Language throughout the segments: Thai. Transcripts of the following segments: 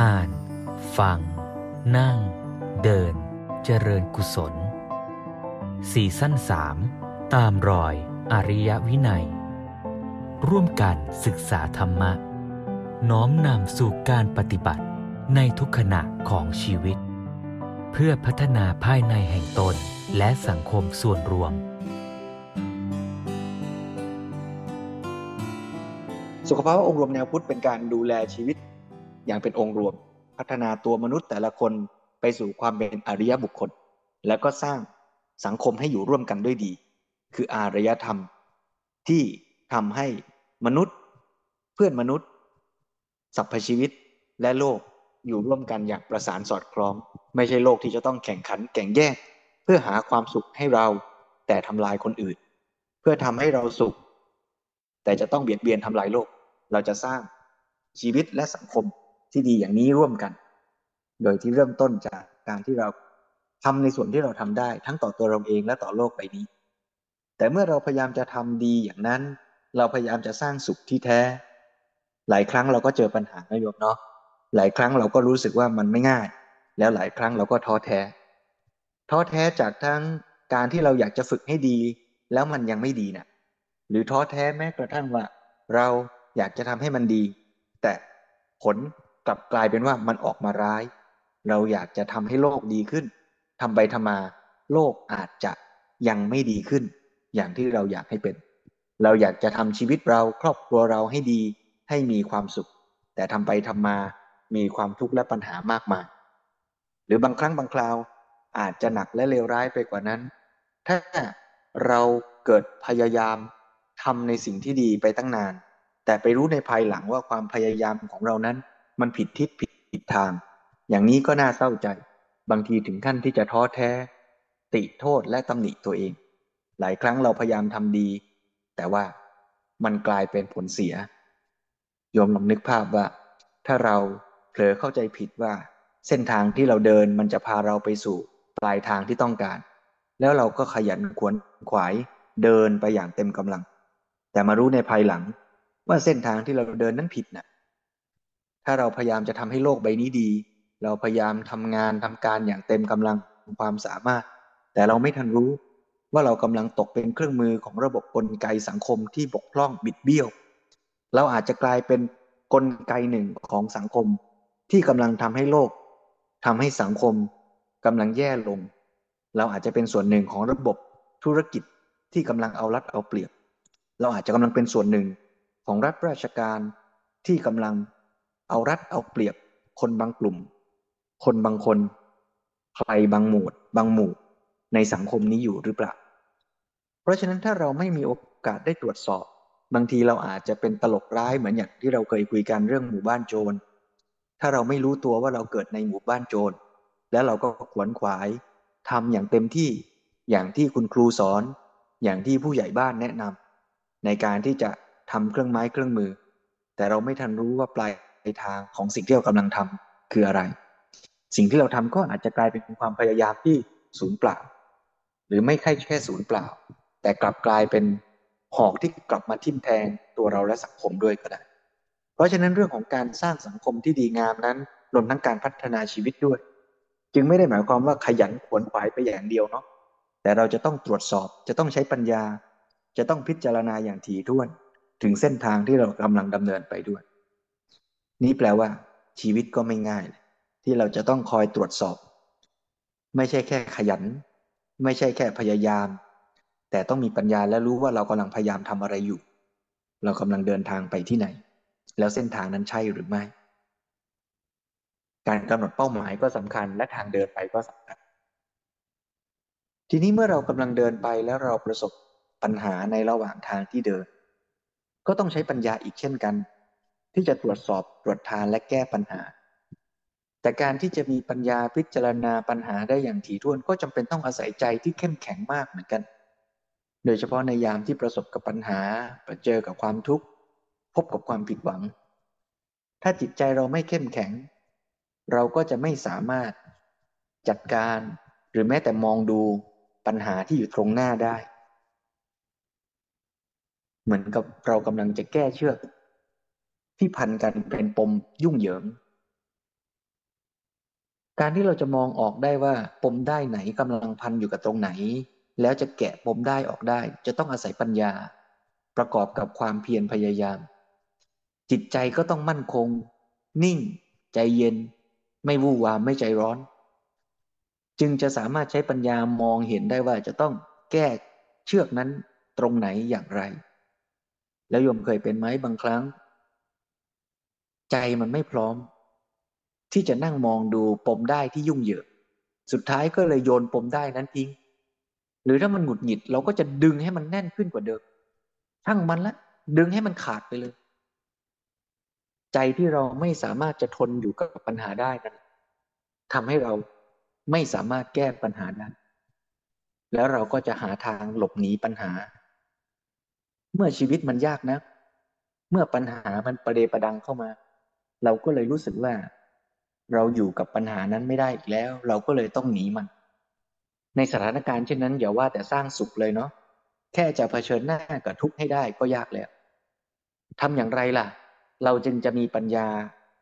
อ่าน ฟัง นั่ง เดิน เจริญกุศลสี่สั้นสามตามรอยอริยวินัย ร่วมกันศึกษาธรรมะ น้อมนำสู่การปฏิบัติในทุกขณะของชีวิต เพื่อพัฒนาภายในแห่งตนและสังคมส่วนรวม สุขภาพองค์รวมแนวพุทธเป็นการดูแลชีวิต อย่างเป็นองค์รวม พัฒนาตัวมนุษย์แต่ละคนไปสู่ความเป็นอริยบุคคล แล้วก็สร้างสังคมให้อยู่ร่วมกันด้วยดี คืออารยธรรม ที่ทำให้มนุษย์ เพื่อนมนุษย์สรรพชีวิตและโลกอยู่ร่วมกันอย่างประสานสอดคล้อง ไม่ใช่โลกที่จะต้องแข่งขันแข่งแย่งเพื่อหาความสุขให้เรา แต่ทำลายคนอื่น เพื่อทำให้เราสุข แต่จะต้องเบียดเบียนทำลายโลก เราจะสร้างชีวิตและสังคม ที่ดีอย่างนี้ร่วมกัน โดยที่เริ่มต้นจากการที่เราทำในส่วนที่เราทำได้ ทั้งต่อตัวเราเองและต่อโลกไปนี้ แต่เมื่อเราพยายามจะทำดีอย่างนั้น เราพยายามจะสร้างสุขที่แท้ หลายครั้งเราก็เจอปัญหานะโยมเนาะหลายครั้งเราก็รู้สึกว่ามันไม่ง่าย แล้วหลายครั้งเราก็ท้อแท้ ท้อแท้จากทั้งการที่เราอยากจะฝึกให้ดี แล้วมันยังไม่ดีนะหรือท้อแท้แม้กระทั่งว่า เราอยากจะทำให้มันดี แต่ผล กลับกลายเป็นว่ามันออกมาร้าย เราอยากจะทำให้โลกดีขึ้นทำไปทำมา โลกอาจจะยังไม่ดีขึ้น อย่างที่เราอยากให้เป็น เราอยากจะทำชีวิตเราครอบครัวเราให้ดีให้มีความสุข แต่ทำไปทำมามีความทุกข์และปัญหามากมาย หรือบางครั้งบางคราวอาจจะหนักและเลวร้ายไปกว่านั้น ถ้าเราเกิดพยายามทำในสิ่งที่ดีไปตั้งนาน แต่ไปรู้ในภายหลังว่าความพยายามของเรานั้น มันผิดทิศผิดผิดทาง อย่างนี้ก็น่าเศร้าใจ บางทีถึงขั้นที่จะท้อแท้ ติโทษและตำหนิตัวเอง หลายครั้งเราพยายามทำดี แต่ว่ามันกลายเป็นผลเสีย โยมลองนึกภาพว่า ถ้าเราเผลอเข้าใจผิดว่า เส้นทางที่เราเดินมันจะพาเราไปสู่ปลายทางที่ต้องการ แล้วเราก็ขยันขวนขวายเดินไปอย่างเต็มกำลัง แต่มารู้ในภายหลังว่าเส้นทางที่เราเดินนั้นผิดนะ่ะ ถ้าเราพยายามจะทำให้โลกใบนี้ดี เราพยายามทำงานทำการอย่างเต็มกำลังความสามารถ แต่เราไม่ทันรู้ว่าเรากำลังตกเป็นเครื่องมือของระบบกลไกสังคมที่บกพร่องบิดเบี้ยว เราอาจจะกลายเป็นกลไกหนึ่งของสังคม ที่กำลังทำให้โลกทำให้สังคมกำลังแย่ลง เราอาจจะเป็นส่วนหนึ่งของระบบธุรกิจที่กำลังเอารัดเอาเปรียบ เราอาจจะกำลังเป็นส่วนหนึ่งของรัฐราชการที่กำลัง เอารัดเอาเปรียบ คนบางกลุ่ม คนบางคน ใครบางหมู่บางหมู่ ในสังคมนี้อยู่หรือเปล่า เพราะฉะนั้นถ้าเราไม่มีโอกาสได้ตรวจสอบ บางทีเราอาจจะเป็นตลกร้ายเหมือนอย่างที่เราเคยคุยกันเรื่องหมู่บ้านโจร ถ้าเราไม่รู้ตัวว่าเราเกิดในหมู่บ้านโจร แล้วเราก็ขวนขวายทำอย่างเต็มที่ อย่างที่คุณครูสอน อย่างที่ผู้ใหญ่บ้านแนะนำในการที่จะทำเครื่องไม้เครื่องมือ แต่เราไม่ทันรู้ว่าปลาย ทางของสิ่งที่เรากำลังทำคืออะไร สิ่งที่เราทำก็อาจจะกลายเป็นความพยายามที่ศูนย์เปล่า หรือไม่ใช่แค่ศูนย์เปล่า แต่กลับกลายเป็นหอกที่กลับมาทิ่มแทงตัวเราและสังคมด้วยก็ได้ เพราะฉะนั้นเรื่องของการสร้างสังคมที่ดีงามนั้นรวมทั้งการพัฒนาชีวิตด้วย จึงไม่ได้หมายความว่าขยันขวนขวายไปอย่างเดียวเนาะแต่เราจะต้องตรวจสอบจะต้องใช้ปัญญา จะต้องพิจารณาอย่างถี่ถ้วน ถึงเส้นทางที่เรากำลังดำเนินไปด้วย นี่แปลว่า ชีวิตก็ไม่ง่าย ที่เราจะต้องคอยตรวจสอบ ไม่ใช่แค่ขยัน ไม่ใช่แค่พยายาม แต่ต้องมีปัญญาและรู้ว่าเรากำลังพยายามทำอะไรอยู่ เรากำลังเดินทางไปที่ไหน แล้วเส้นทางนั้นใช่หรือไม่ การกำหนดเป้าหมายก็สำคัญและทางเดินไปก็สำคัญทีนี้เมื่อเรากำลังเดินไปแล้วเราประสบปัญหาในระหว่างทางที่เดิน ก็ต้องใช้ปัญญาอีกเช่นกัน ที่จะตรวจสอบตรวจทานและแก้ปัญหา แต่การที่จะมีปัญญาพิจารณาปัญหาได้อย่างถี่ถ้วนก็จำเป็นต้องอาศัยใจที่เข้มแข็งมากเหมือนกัน โดยเฉพาะในยามที่ประสบกับปัญหาประเจอกับความทุกข์ พบกับความผิดหวัง ถ้าจิตใจเราไม่เข้มแข็ง เราก็จะไม่สามารถจัดการหรือแม้แต่มองดูปัญหาที่อยู่ตรงหน้าได้ เหมือนกับเรากำลังจะแก้เชือก ที่พันกันเป็นปมยุ่งเหยิง การที่เราจะมองออกได้ว่าปมได้ไหนกำลังพันอยู่กับตรงไหน แล้วจะแกะปมได้ออกได้ จะต้องอาศัยปัญญา ประกอบกับความเพียรพยายาม จิตใจก็ต้องมั่นคง นิ่ง ใจเย็น ไม่วู่วามไม่ใจร้อน จึงจะสามารถใช้ปัญญามองเห็นได้ว่าจะต้องแก้เชือกนั้นตรงไหนอย่างไร แล้วโยมเคยเป็นไหมบางครั้ง ใจมันไม่พร้อม ที่จะนั่งมองดูปมได้ที่ยุ่งเหยิงสุดท้ายก็เลยโยนปมได้นั้นทิ้ง หรือถ้ามันหงุดหงิดเราก็จะดึงให้มันแน่นขึ้นกว่าเดิมช่างมันละ ดึงให้มันขาดไปเลย ใจที่เราไม่สามารถจะทนอยู่กับปัญหาได้นั้นทำให้เราไม่สามารถแก้ปัญหาได้ แล้วเราก็จะหาทางหลบหนีปัญหา เมื่อชีวิตมันยากนะ เมื่อปัญหามันประเดประดังเข้ามา เราก็เลยรู้สึกว่า เราอยู่กับปัญหานั้นไม่ได้อีกแล้ว เราก็เลยต้องหนีมัน ในสถานการณ์เช่นนั้นอย่าว่าแต่สร้างสุขเลยเนาะแค่จะเผชิญหน้ากับทุกข์ให้ได้ก็ยากแล้วทำอย่างไรล่ะ เราจึงจะมีปัญญา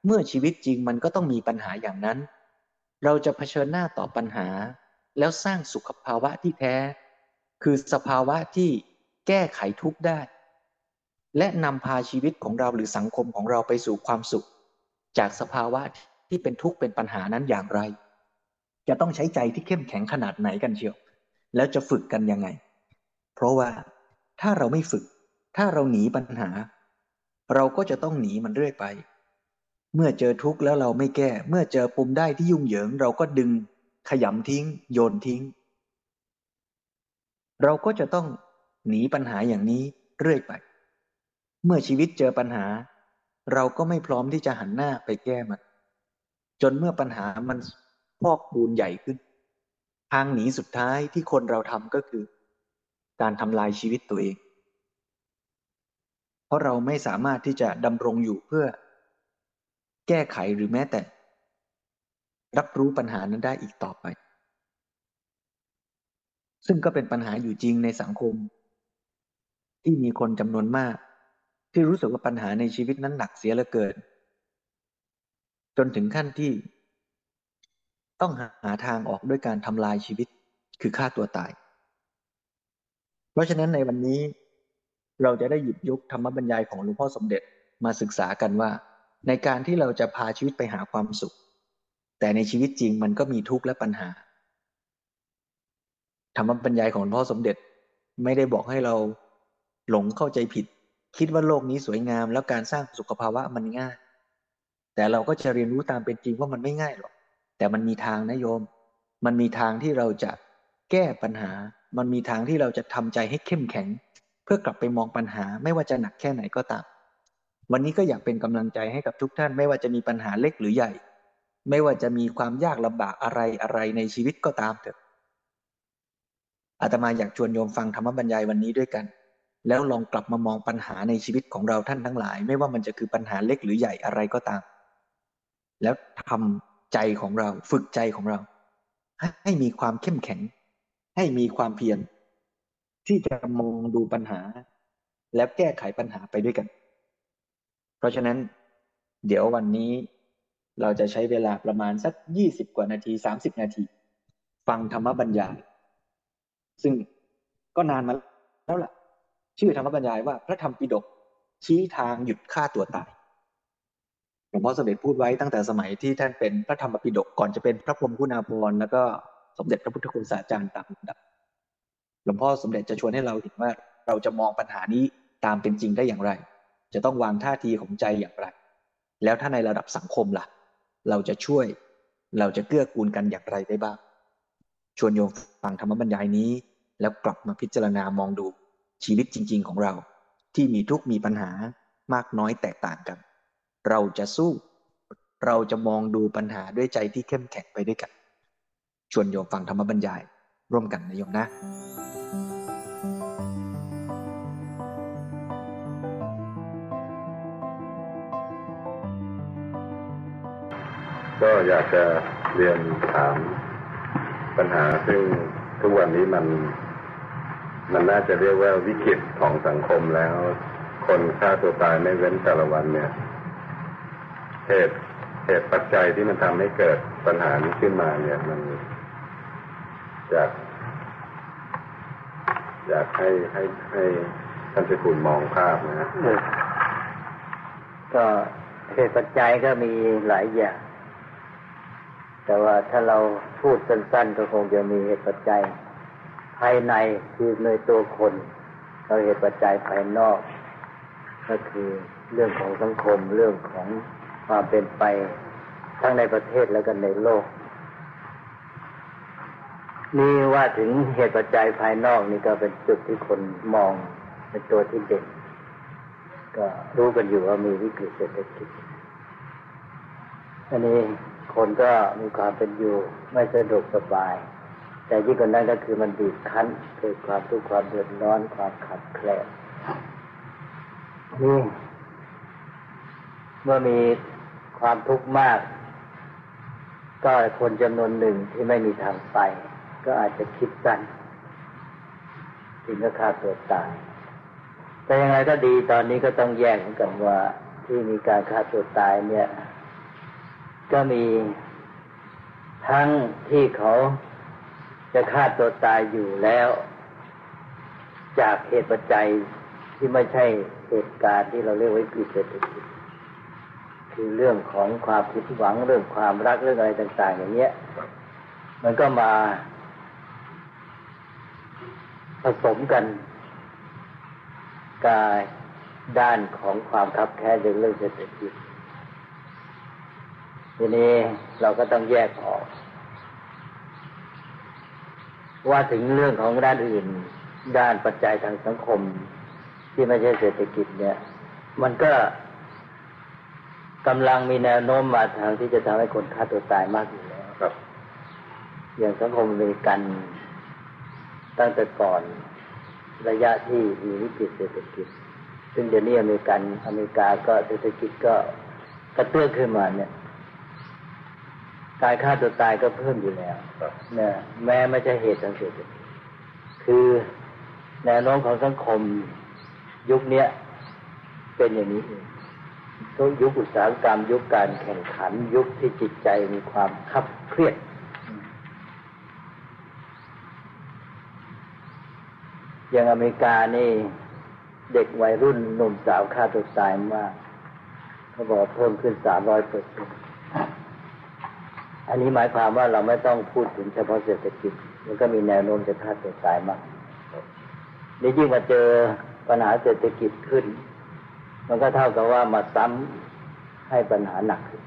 เมื่อชีวิตจริงมันก็ต้องมีปัญหาอย่างนั้น เราจะเผชิญหน้าต่อปัญหา แล้วสร้างสุขภาวะที่แท้ คือสภาวะที่แก้ไขทุกข์ได้ และนำพาชีวิตของเราหรือสังคมของเราไปสู่ความสุข จากสภาวะที่เป็นทุกข์เป็นปัญหานั้นอย่างไร จะต้องใช้ใจที่เข้มแข็งขนาดไหนกันเชียว แล้วจะฝึกกันยังไง เพราะว่าถ้าเราไม่ฝึก ถ้าเราหนีปัญหา เราก็จะต้องหนีมันเรื่อยไป เมื่อเจอทุกข์แล้วเราไม่แก้ เมื่อเจอปุ่มได้ที่ยุ่งเหยิง เราก็ดึงขยำทิ้ง โยนทิ้ง เราก็จะต้องหนีปัญหาอย่างนี้เรื่อยไป เมื่อชีวิตเจอปัญหา เราก็ไม่พร้อมที่จะหันหน้าไปแก้มัน จนเมื่อปัญหามันพอกปูนใหญ่ขึ้น ทางหนีสุดท้ายที่คนเราทำก็คือ การทำลายชีวิตตัวเอง เพราะเราไม่สามารถที่จะดำรงอยู่เพื่อ แก้ไขหรือแม้แต่ รับรู้ปัญหานั้นได้อีกต่อไป ซึ่งก็เป็นปัญหาอยู่จริงในสังคม ที่มีคนจำนวนมาก ที่รู้สึกว่าปัญหาในชีวิตนั้นหนักเสียเหลือเกิน จนถึงขั้นที่ ต้องหาทางออกด้วยการทำลายชีวิตคือฆ่าตัวตาย เพราะฉะนั้นในวันนี้เราจะได้หยิบยกธรรมบรรยายของหลวงพ่อสมเด็จมาศึกษากันว่า ในการที่เราจะพาชีวิตไปหาความสุข แต่ในชีวิตจริงมันก็มีทุกข์และปัญหา ธรรมบรรยายของหลวงพ่อสมเด็จไม่ได้บอกให้เราหลงเข้าใจผิด คิดว่าโลกนี้สวยงาม แล้วการสร้างสุขภาวะมันง่าย แต่เราก็จะเรียนรู้ตามเป็นจริงว่ามันไม่ง่ายหรอก แต่มันมีทางนะโยม มันมีทางที่เราจะแก้ปัญหา มันมีทางที่เราจะทำใจให้เข้มแข็ง เพื่อกลับไปมองปัญหา ไม่ว่าจะหนักแค่ไหนก็ตาม วันนี้ก็อยากเป็นกำลังใจให้กับทุกท่าน ไม่ว่าจะมีปัญหาเล็กหรือใหญ่ ไม่ว่าจะมีความยากลำบากอะไรอะไรในชีวิตก็ตามเถอะอาตมาอยากชวนโยมฟังธรรมบรรยายวันนี้ด้วยกัน แล้วลองกลับมามองปัญหาในชีวิตของเราท่านทั้งหลาย ไม่ว่ามันจะคือปัญหาเล็กหรือใหญ่อะไรก็ตาม แล้วทำใจของเราฝึกใจของเรา ให้มีความเข้มแข็ง ให้มีความเพียรที่จะมองดูปัญหา แล้วแก้ไขปัญหาไปด้วยกัน เพราะฉะนั้น เดี๋ยววันนี้เราจะใช้เวลาประมาณสักยี่สิบกว่านาทีสามสิบนาที ฟังธรรมบรรยาย ซึ่งก็นานมาแล้วล่ะ ชื่อธรรมบรรยายว่าพระธรรมปิฎกชี้ทางหยุดฆ่าตัวตายหลวงพ่อสมเด็จพูดไว้ตั้งแต่สมัยที่ท่านเป็นพระธรรมปิฎกก่อนจะเป็นพระพรหมคุณาภรณ์แล้วก็สมเด็จพระพุทธคุณศาจารย์ตามลำดับหลวงพ่อสมเด็จจะชวนให้เราเห็นว่าเราจะมองปัญหานี้ตามเป็นจริงได้อย่างไร จะต้องวางท่าทีของใจอย่างไร แล้วถ้าในระดับสังคมล่ะ เราจะช่วยเราจะเกื้อกูลกันอย่างไรได้บ้าง ชวนโยมฟังธรรมบรรยายนี้ แล้วกลับมาพิจารณามองดู ชีวิตจริง ๆ ของเรา ที่มีทุกมีปัญหามากน้อยแตกต่างกัน เราจะสู้ เราจะมองดูปัญหาด้วยใจที่เข้มแข็งไปด้วยกัน ชวนโยมฟังธรรมบรรยาย ร่วมกันนะโยมนะก็อยากจะเรียนถามปัญหาซึ่งทุกวันนี้มัน มันน่าจะเรียกว่าวิกฤตของสังคมแล้ว คนฆ่าตัวตายไม่เว้นแต่ละวันเนี่ยเหตุเหตุปัจจัยที่มันทำให้เกิดปัญหานี้ขึ้นมาเนี่ยมันจากอยากให้ให้ให้ท่านเจ้าคุณมองภาพนะฮะก็เหตุปัจจัยก็มีหลายอย่าง แต่ว่าถ้าเราพูดสั้นๆก็คงจะมีเหตุปัจจัย ภายในคือในตัวคนเราเหตุปัจจัยภายนอก ก็คือเรื่องของสังคมเรื่องของความเป็นไปทั้งในประเทศแล้วก็ในโลก นี่ว่าถึงเหตุปัจจัยภายนอกนี่ก็เป็นจุดที่คนมองเป็นตัวที่เด่นก็รู้กันอยู่ว่ามีวิกฤตเศรษฐกิจอันนี้คนก็มีความเป็นอยู่ไม่สะดวกสบาย แต่ยิ่งกว่านั้นก็คือมันบีบคั้นเกิดความทุกข์ความเดือดร้อนความขัดแคลนนี่เมื่อมีความทุกข์มาก ก็คนจำนวนหนึ่งที่ไม่มีทางไป ก็อาจจะคิดสั้นถึงก็ฆ่าตัวตาย แต่อย่างไรก็ดีตอนนี้ก็ต้องแยกเหมือนกันว่าที่มีการฆ่าตัวตายเนี่ย ก็มีทั้งที่เขา จะฆ่าตัวตายอยู่แล้ว จากเหตุปัจจัยที่ไม่ใช่เหตุการณ์ที่เราเรียกว่าวิกฤตเศรษฐกิจคือเรื่องของความผิดหวังเรื่องความรักเรื่องอะไรต่าง ๆ อย่างเงี้ย มันก็มาผสมกันกายด้านของความคับแค้นเรื่องเศรษฐกิจทีนี้เราก็ต้องแยกออก ว่าถึงเรื่องของด้านอื่น ด้านปัจจัยทางสังคม ที่ไม่ใช่เศรษฐกิจเนี่ย มันก็กำลังมีแนวโน้มมาทางที่จะทำให้คนฆ่าตัวตายมากอยู่แล้วครับ อย่างสังคมอเมริกันตั้งแต่ก่อนระยะที่มีวิกฤตเศรษฐกิจ ซึ่งเดี๋ยวนี้อเมริกันอเมริกาก็เศรษฐกิจก็กระเตื้องขึ้นมาเนี่ย การฆ่าตัวตายก็เพิ่มอยู่แล้วครับเนี่ยแม้ไม่ใช่เหตุทางเศรษฐกิจคือแนวโน้มของสังคมยุคเนี้ยเป็นอย่างนี้เองทุกยุคอุตสาหกรรม ยุคการแข่งขันยุคที่จิตใจมีความคับเครียดอย่างอเมริกานี่เด็กวัยรุ่นหนุ่มสาวฆ่าตัวตายมาก เขาบอกเพิ่มขึ้นสามร้อยเปอร์เซ็นต์ อันนี้หมายความว่าเราไม่ต้องพูดถึงเฉพาะเศรษฐกิจ มันก็มีแนวโน้มจะฆ่าตัวตายมากนี่ยิ่งมาเจอปัญหาเศรษฐกิจขึ้น มันก็เท่ากับว่ามาซ้ำให้ปัญหาหนักขึ้น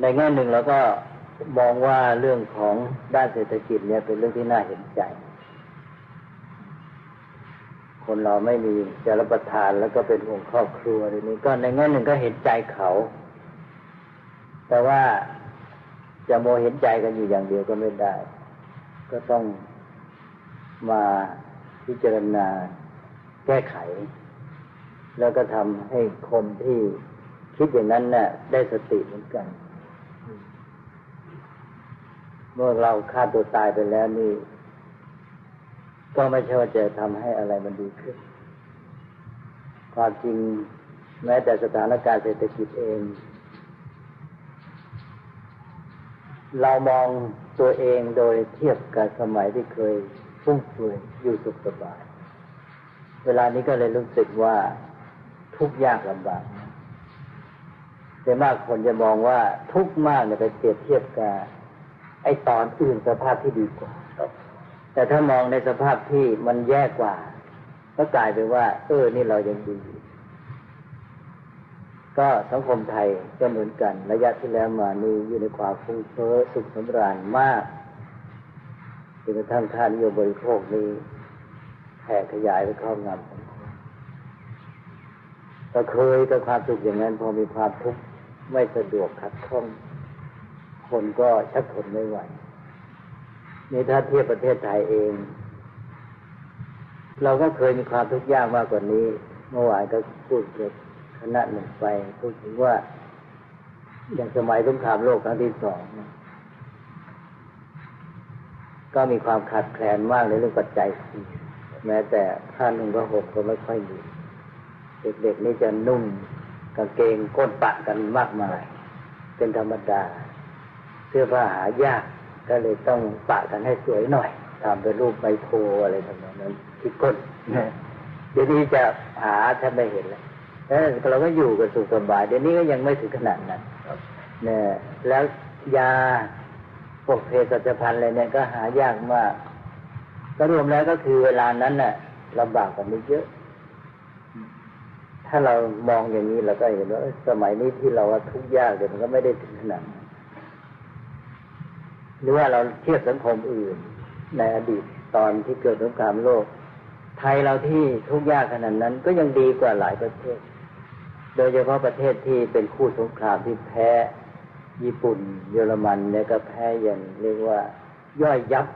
ในแง่หนึ่งเราก็มองว่าเรื่องของด้านเศรษฐกิจเนี่ยเป็นเรื่องที่น่าเห็นใจ คนเราไม่มีจะรับประทานแล้วก็เป็นห่วงครอบครัวอะไรนี้ก็ในแง่หนึ่งก็เห็นใจเขา แต่ว่าจะโมเห็นใจกันอยู่อย่างเดียวก็ไม่ได้ ก็ต้องมาพิจารณาแก้ไข แล้วก็ทำให้คนที่คิดอย่างนั้นน่ะ ได้สติเหมือนกัน เมื่อเราฆ่าตัวตายไปแล้วนี่ ก็ไม่ใช่ว่าจะทำให้อะไรมันดีขึ้น ความจริงแม้แต่สถานการณ์เศรษฐกิจเอง เรามองตัวเองโดยเทียบกับสมัยที่เคยฟุ่มเฟือยอยู่สุขสบาย เวลานี้ก็เลยรู้สึกว่าทุกยากลำบากแต่มากคนจะมองว่าทุกมากเนี่ยไปเปรียบเทียบกับไอ้ตอนอื่นสภาพที่ดีกว่า แต่ถ้ามองในสภาพที่มันแย่กว่า ก็กลายเป็นว่า เออ นี่เรายังดีอยู่ ก็สังคมไทยก็เหมือนกัน ระยะที่แล้วมานี่อยู่ในความฟุ้งเฟ้อสุขสำราญมากจนกระทั่งค่านิยบริโภคนี้แผ่ขยายไปครอบงำก็เคยก็ความสุขอย่างนั้นพอมีความทุกข์ไม่สะดวกขัดข้องคนก็ชักทนไม่ไหวนี่ถ้าเทียบประเทศไทยเอง เราก็เคยมีความทุกข์ยากมากกว่านี้ เมื่อวานก็พูดเกับค ณะหนึ่งไปพูดถึงว่า อย่างสมัยสงครามโลกครั้งที่สองก็มีความขาดแคลนมากในเรื่องปัจจัยสี่แม้แต่ค่านุ่งผ้าห่มก็ไม่ค่อยมีเด็กๆนี่จะนุ่งกางเกงก้นปะกันมากมาย เป็นธรรมดา เสื้อผ้าหายากก็เลยต้องปะกันให้สวยหน่อยทำเป็นรูปใบโพอะไรทำนองนั้นที่ก้นเดี๋ยวนี้จะหาแทบไม่เห็นแล้ว แล้วเราก็อยู่กันสุขสบายเดี๋ยวนี้ก็ยังไม่ถึงขนาดนั้นเนี่ยแล้วยาพวกเภสัชพันธ์อะไรเนี่ยก็หายากมากก็รวมแล้วก็คือเวลานั้นน่ะลำบากกว่านี้เยอะ ถ้าเรามองอย่างนี้เราก็เห็นว่าสมัยนี้ที่เราว่าทุกข์ยากเดี๋ยวมันก็ไม่ได้ถึงขนาดนั้นหรือว่าเราเทียบสังคมอื่น ในอดีตตอนที่เกิดสงครามโลก ไทยเราที่ทุกข์ยากขนาดนั้น ก็ยังดีกว่าหลายประเทศ โดยเฉพาะประเทศที่เป็นคู่สงครามที่แพ้ญี่ปุ่น เยอรมันเนี่ยก็แพ้อย่างเรียกว่า ย่อยยับ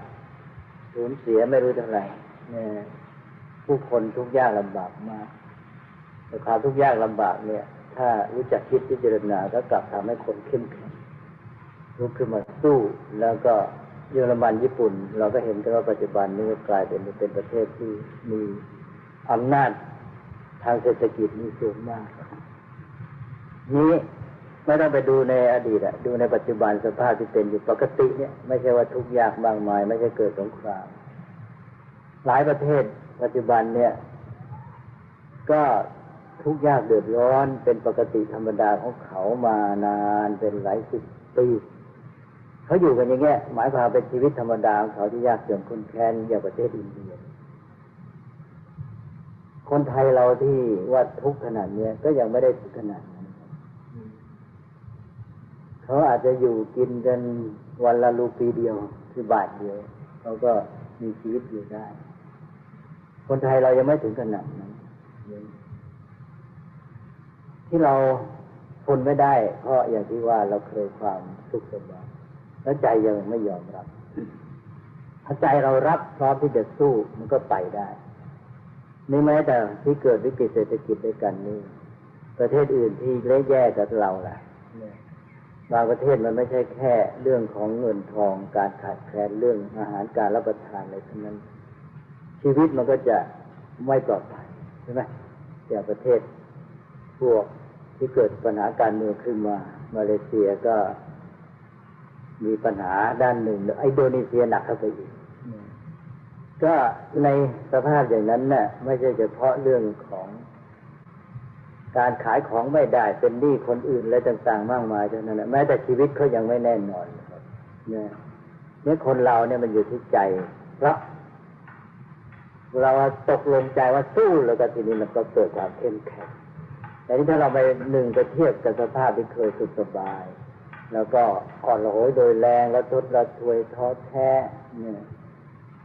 สูญเสียไม่รู้เท่าไหร่เนี่ยผู้คนทุกยากลำบากมากแต่ความทุกยากลำบากเนี่ย ถ้ารู้จักคิดพิจารณาก็กลับทำให้คนเข้มแข็งลุกขึ้นมาสู้แล้วก็เยอรมันญี่ปุ่น เราก็เห็นกันว่าปัจจุบันนี้ก็กลายเป็นเป็นประเทศที่มีอำนาจทางเศรษฐกิจมีสูงมาก นี้ไม่ต้องไปดูในอดีตอะดูในปัจจุบันสภาพที่เป็นอยู่ปกติเนี่ย ไม่ใช่ว่าทุกข์ยากมากมาย ไม่ใช่เกิดสงคราม หลายประเทศปัจจุบันเนี่ย ก็ทุกข์ยากเดือดร้อนเป็นปกติธรรมดาของเขามานานเป็นหลายสิบปีเขาอยู่กันอย่างเงี้ยหมายความเป็นชีวิตธรรมดาของเขาที่ยากเกินคนแค้นอย่างประเทศอินเดียคนไทยเราที่ว่าทุกขนาดเนี้ยก็ยังไม่ได้ถึงขนาดนั้น เขาอาจจะอยู่กินกันวันละรูปีเดียวคือบาทเดียวเขาก็มีชีวิตอยู่ได้ คนไทยเรายังไม่ถึงขนาดนั้นที่เราทนไม่ได้เพราะอย่างที่ว่าเราเคยความสุขสบายแล้วใจยังไม่ยอมรับถ้าใจเรารับพร้อมที่จะสู้มันก็ไปได้นี่แม้แต่ที่เกิดวิกฤตเศรษฐกิจด้วยกันนี่ประเทศอื่นที่เละแย่กับเราแหละ บางประเทศมันไม่ใช่แค่เรื่องของเงินทองการขาดแคลนเรื่องอาหารการรับประทานอะไรทั้งนั้น ชีวิตมันก็จะไม่ปลอดภัยใช่ไหมอย่างประเทศพวกที่เกิดปัญหาการเมืองขึ้นมามาเลเซียก็มีปัญหาด้านหนึ่งไอโดนีเซียหนักเข้าไปอีก ก็ในสภาพอย่างนั้นน่ะ ไม่ใช่เฉพาะเรื่องของ การขายของไม่ได้เป็นหนี้คนอื่นอะไรต่างๆ มากมายเท่านั้นแม้แต่ชีวิตเขายังไม่แน่นอนเนี่ยนี่คนเราเนี่ยมันอยู่ที่ใจเพราะเราตกลงใจว่าสู้แล้วก็ทีนี้มันก็เกิดความเข้มแข็งแต่ที่ถ้าเราไปหนึ่งไปเทียบกับสภาพที่เคยสุขสบาย แล้วก็อ่อนระหยโดยแรงแล้วทุดระทวยท้อแท้เนี่ย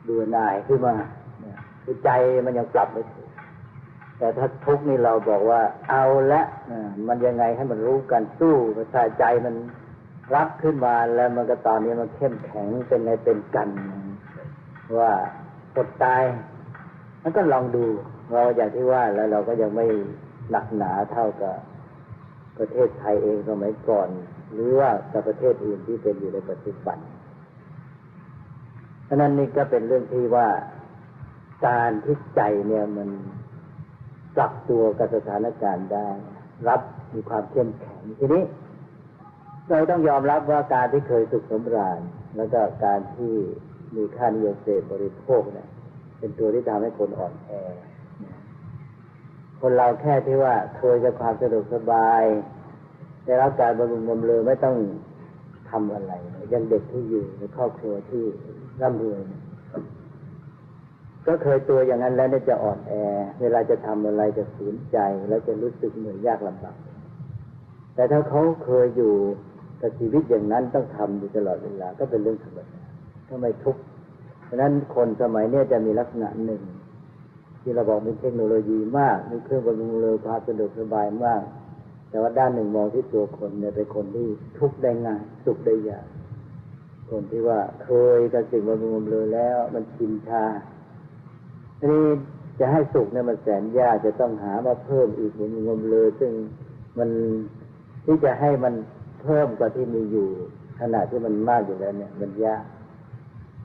ดูหน่ายขึ้นมาเนี่ยคือใจมันยังกลับไม่ถึง แต่ถ้าทุกนี่เราบอกว่า เอาละมันยังไงให้มันรู้กันสู้ประชาใจมันรับขึ้นมาแล้วมันก็ตอนนี้มันเข้มแข็งเป็นไงเป็นกัน ว่าอดตายมันก็ลองดู เราอย่างที่ว่าแล้วเราก็ยังไม่หนักหนาเท่ากับประเทศไทยเองสมัยก่อน หรือว่ากับประเทศอื่นที่เป็นอยู่ในปัจจุบันฉะนั้นนี่ก็เป็นเรื่องที่ว่าการที่ใจเนี่ยมัน ปรับตัวกับสถานการณ์ได้ รับมีความเข้มแข็งทีนี้ เราต้องยอมรับว่าการที่เคยสุขสมราญ แล้วก็การที่มีค่านิยมเสพบริโภคเนี่ย เป็นตัวที่ทำให้คนอ่อนแอคนเราแค่ที่ว่าเคยจะความสะดวกสบายได้รับการบำรุงบำเรอไม่ต้องทำอะไรยังเด็กที่อยู่ในครอบครัวที่ร่ำรวย ก็เคยตัวอย่างนั้นแล้วเนี่ยจะอ่อนแอ เวลาจะทำอะไรจะสูญใจ แล้วจะรู้สึกเหนื่อยยากลำบากแต่ถ้าเขาเคยอยู่กับชีวิตอย่างนั้นต้องทำอยู่ตลอดเวลาก็เป็นเรื่องธรรมดาถ้าไมทุกข์ฉะนั้นคนสมัยนี้จะมีลักษณะหนึ่ง ที่เราบอกมีเทคโนโลยีมากมีเครื่องบำรุงเรือควาสะดวกสบายมาก แต่ว่าด้านหนึ่งมองที่ตัวคนเนี่ยเป็นคนที่ทุกข์ได้ง่ายสุขได้ยากคนที่ว่าเคยกับสิ่งบำรุงเรือแล้ว มันชินชา ทีนี้จะให้สุขเนี่ยมันแสนยากจะต้องหามาเพิ่มอีกเหมือนงมเลย ซึ่งมันที่จะให้มันเพิ่มกว่าที่มีอยู่ขนาดที่มันมากอยู่แล้วเนี่ย มันยาก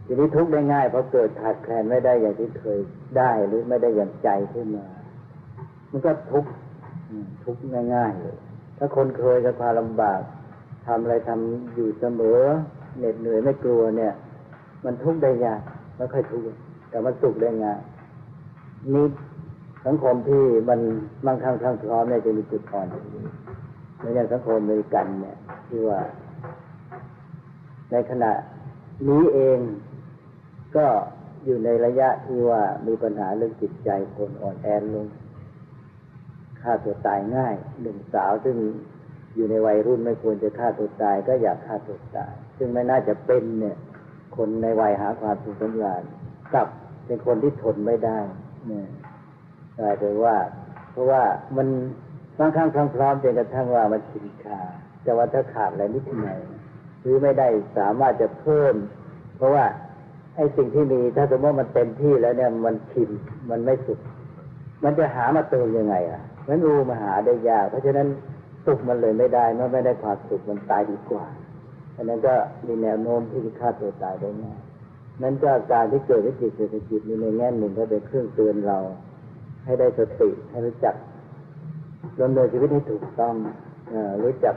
ทีนี้ทุกได้ง่ายเพราะเกิดขาดแคลนไม่ได้อย่างที่เคยได้หรือไม่ได้อย่างใจขึ้นมา มันก็ทุกทุกง่ายๆเลยถ้าคนเคยกับความลำบากทำอะไรทำอยู่เสมอเหน็ดเหนื่อยไม่กลัวเนี่ย มันทุกได้ยากไม่ค่อยทุกแต่มันสุขได้ง่าย นี่สังคมที่มันมั่งคั่งทั้งพร้อมเนี่ยจะมีจุดอ่อนในอย่างสังคมอเมริกันเนี่ยที่ว่า ในขณะนี้เองก็อยู่ในระยะที่ว่ามีปัญหาเรื่องจิตใจคนอ่อนแอลงฆ่าตัวตายง่ายหนุ่มสาวซึ่งอยู่ในวัยรุ่นไม่ควรจะฆ่าตัวตาย ก็อยากฆ่าตัวตาย ซึ่งไม่น่าจะเป็นเนี่ย คนในวัยหาความสุขสำราญกับเป็นคนที่ทนไม่ได้ นี่กลายเป็นว่า เพราะว่ามันบางครั้งพร้อมจนกระทั่งว่ามันชินชาแต่ว่าถ้าขาดอะไรนิดหน่อยหรือไม่ได้สามารถจะเพิ่ม เพราะว่าไอ้สิ่งที่มีถ้าสมมติมันเต็มที่แล้วเนี่ยมันชินมันไม่สุขมันจะหามาเติมยังไงอะมันรู้มาหาได้ยาก เพราะฉะนั้นสุขมันเลยไม่ได้เมื่อไม่ได้ความสุขมันตายดีกว่าอันนั้นก็มีแนวโน้มที่จะฆ่าตัวตายได้ง่าย นั้นก็การที่เกิดวิกฤตเศรษฐกิจนี่ในแง่หนึ่งก็เป็นเครื่องเตือนเรา ให้ได้สติให้รู้จักดำเนินชีวิตให้ถูกต้องอรู้จัก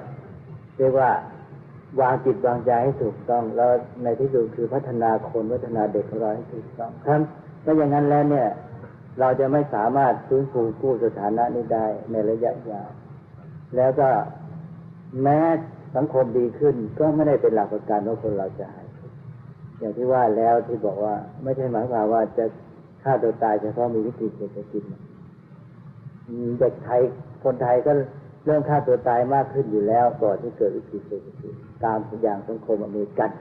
เรียกว่าวางจิตวางใจให้ถูกต้อง แล้วในที่สุดคือพัฒนาคนพัฒนาเด็กของเราให้ถูกต้องครับถ้าอย่างนั้นแล้วเนี่ย เราจะไม่สามารถฟื้นฟูกู้สถานะนี้ได้ในระยะยาวแล้วก็แม้สังคมดีขึ้นก็ไม่ได้เป็นหลักประกันว่าคนเราจะหาย อย่างที่ว่าแล้วที่บอกว่า ไม่ใช่หมายความว่าจะฆ่าตัวตายเฉพาะมีวิกฤตเศรษฐกิจเด็กไทยคนไทยก็เริ่มฆ่าตัวตายมากขึ้นอยู่แล้วก่อนที่เกิดวิกฤตเศรษฐกิจตามอย่างสังคมอเมริกัน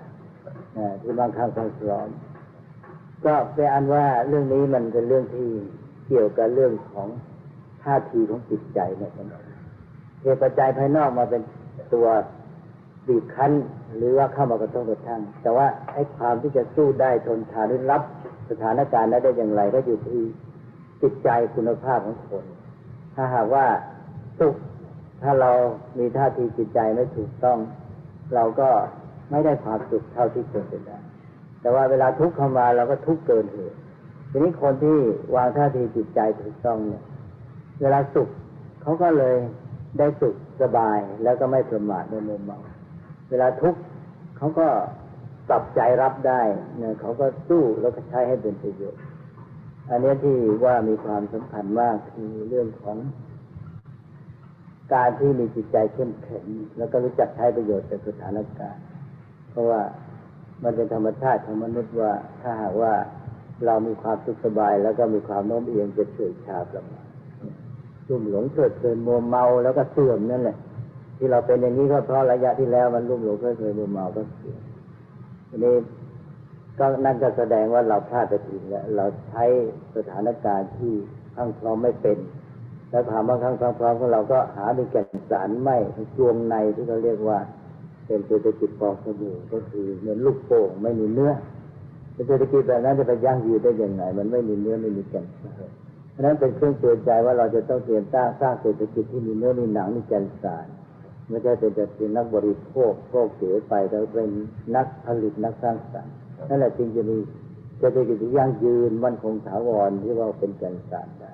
ที่บางครั้งต้องร้อนก็เป็นอันว่าเรื่องนี้มันเป็นเรื่องที่เกี่ยวกับเรื่องของท่าทีของจิตใจเนี่ยเหตุปัจจัยภายนอกมาเป็นตัว บีบคั้น หรือว่าเข้ามากระทบกระทั่ง แต่ว่าไอ้ความที่จะสู้ได้ทนทานหรือรับสถานการณ์นั้นได้อย่างไรก็อยู่ที่จิตใจคุณภาพของคน ถ้าหากว่าสุขถ้าเรามีท่าทีจิตใจไม่ถูกต้อง เราก็ไม่ได้ความสุขเท่าที่ควรจะได้ แต่ว่าเวลาทุกข์เข้ามาเราก็ทุกข์เกินเหตุทีนี้คนที่วางท่าทีจิตใจถูกต้องเนี่ย เวลาสุขเขาก็เลยได้สุขสบายแล้วก็ไม่ประมาทไม่เมา เวลาทุกข์เขาก็ปรับใจรับได้เนี่ยเขาก็สู้แล้วก็ใช้ให้เป็นประโยชน์อันนี้ที่ว่ามีความสำคัญมากคือเรื่องของ การที่มีจิตใจเข้มแข็งแล้วก็รู้จักใช้ประโยชน์จากสถานการณ์เพราะว่ามันเป็นธรรมชาติของมนุษย์ว่า ถ้าหากว่าเรามีความสุขสบาย แล้วก็มีความโน้มเอียงจะเฉยชาประมาลุ่มหลงเกิดเพลินมัวเมาแล้วก็เสื่อมนั่นแหละ ที่เราเป็นอย่างนี้ก็เพราะระยะที่แล้วมันลุ่มหลงเพลิดเงินมัวเมาก็เสื่อมทีนี้ก็นั่นก็แสดงว่าเราพลาดไปถึงแล้วเราใช้สถานการณ์ที่ทั้งพร้อมไม่เป็น แล้วถามบางครั้งความพร้อมของเราก็หาในแก่นสารไม่จวงในที่เราเรียกว่า เป็นเศรษฐกิจฟองสบู่ก็คือเหมือนลูกโป่งไม่มีเนื้อเศรษฐกิจแบบนั้นจะไปยั่งยืนได้อยังไงมันไม่มีเนื้อไม่มีแก่นสารเพราะนั้นเป็นเครื่องเตือนใจว่าเราจะต้องเตรียมสร้างสร้างเศรษฐกิจที่มีเนื้อมีหนังมีแก่นสาร ไม่ใช่เป็นแต่เป็นนักบริโภคโภคเสียไปแต่เป็นนักผลิตนักสร้างสรรค์นั่นแหละจึงจะมีเศรษฐกิจที่ยั่งยืนมั่นคงถาวรที่ว่าเป็นแก่นสารได้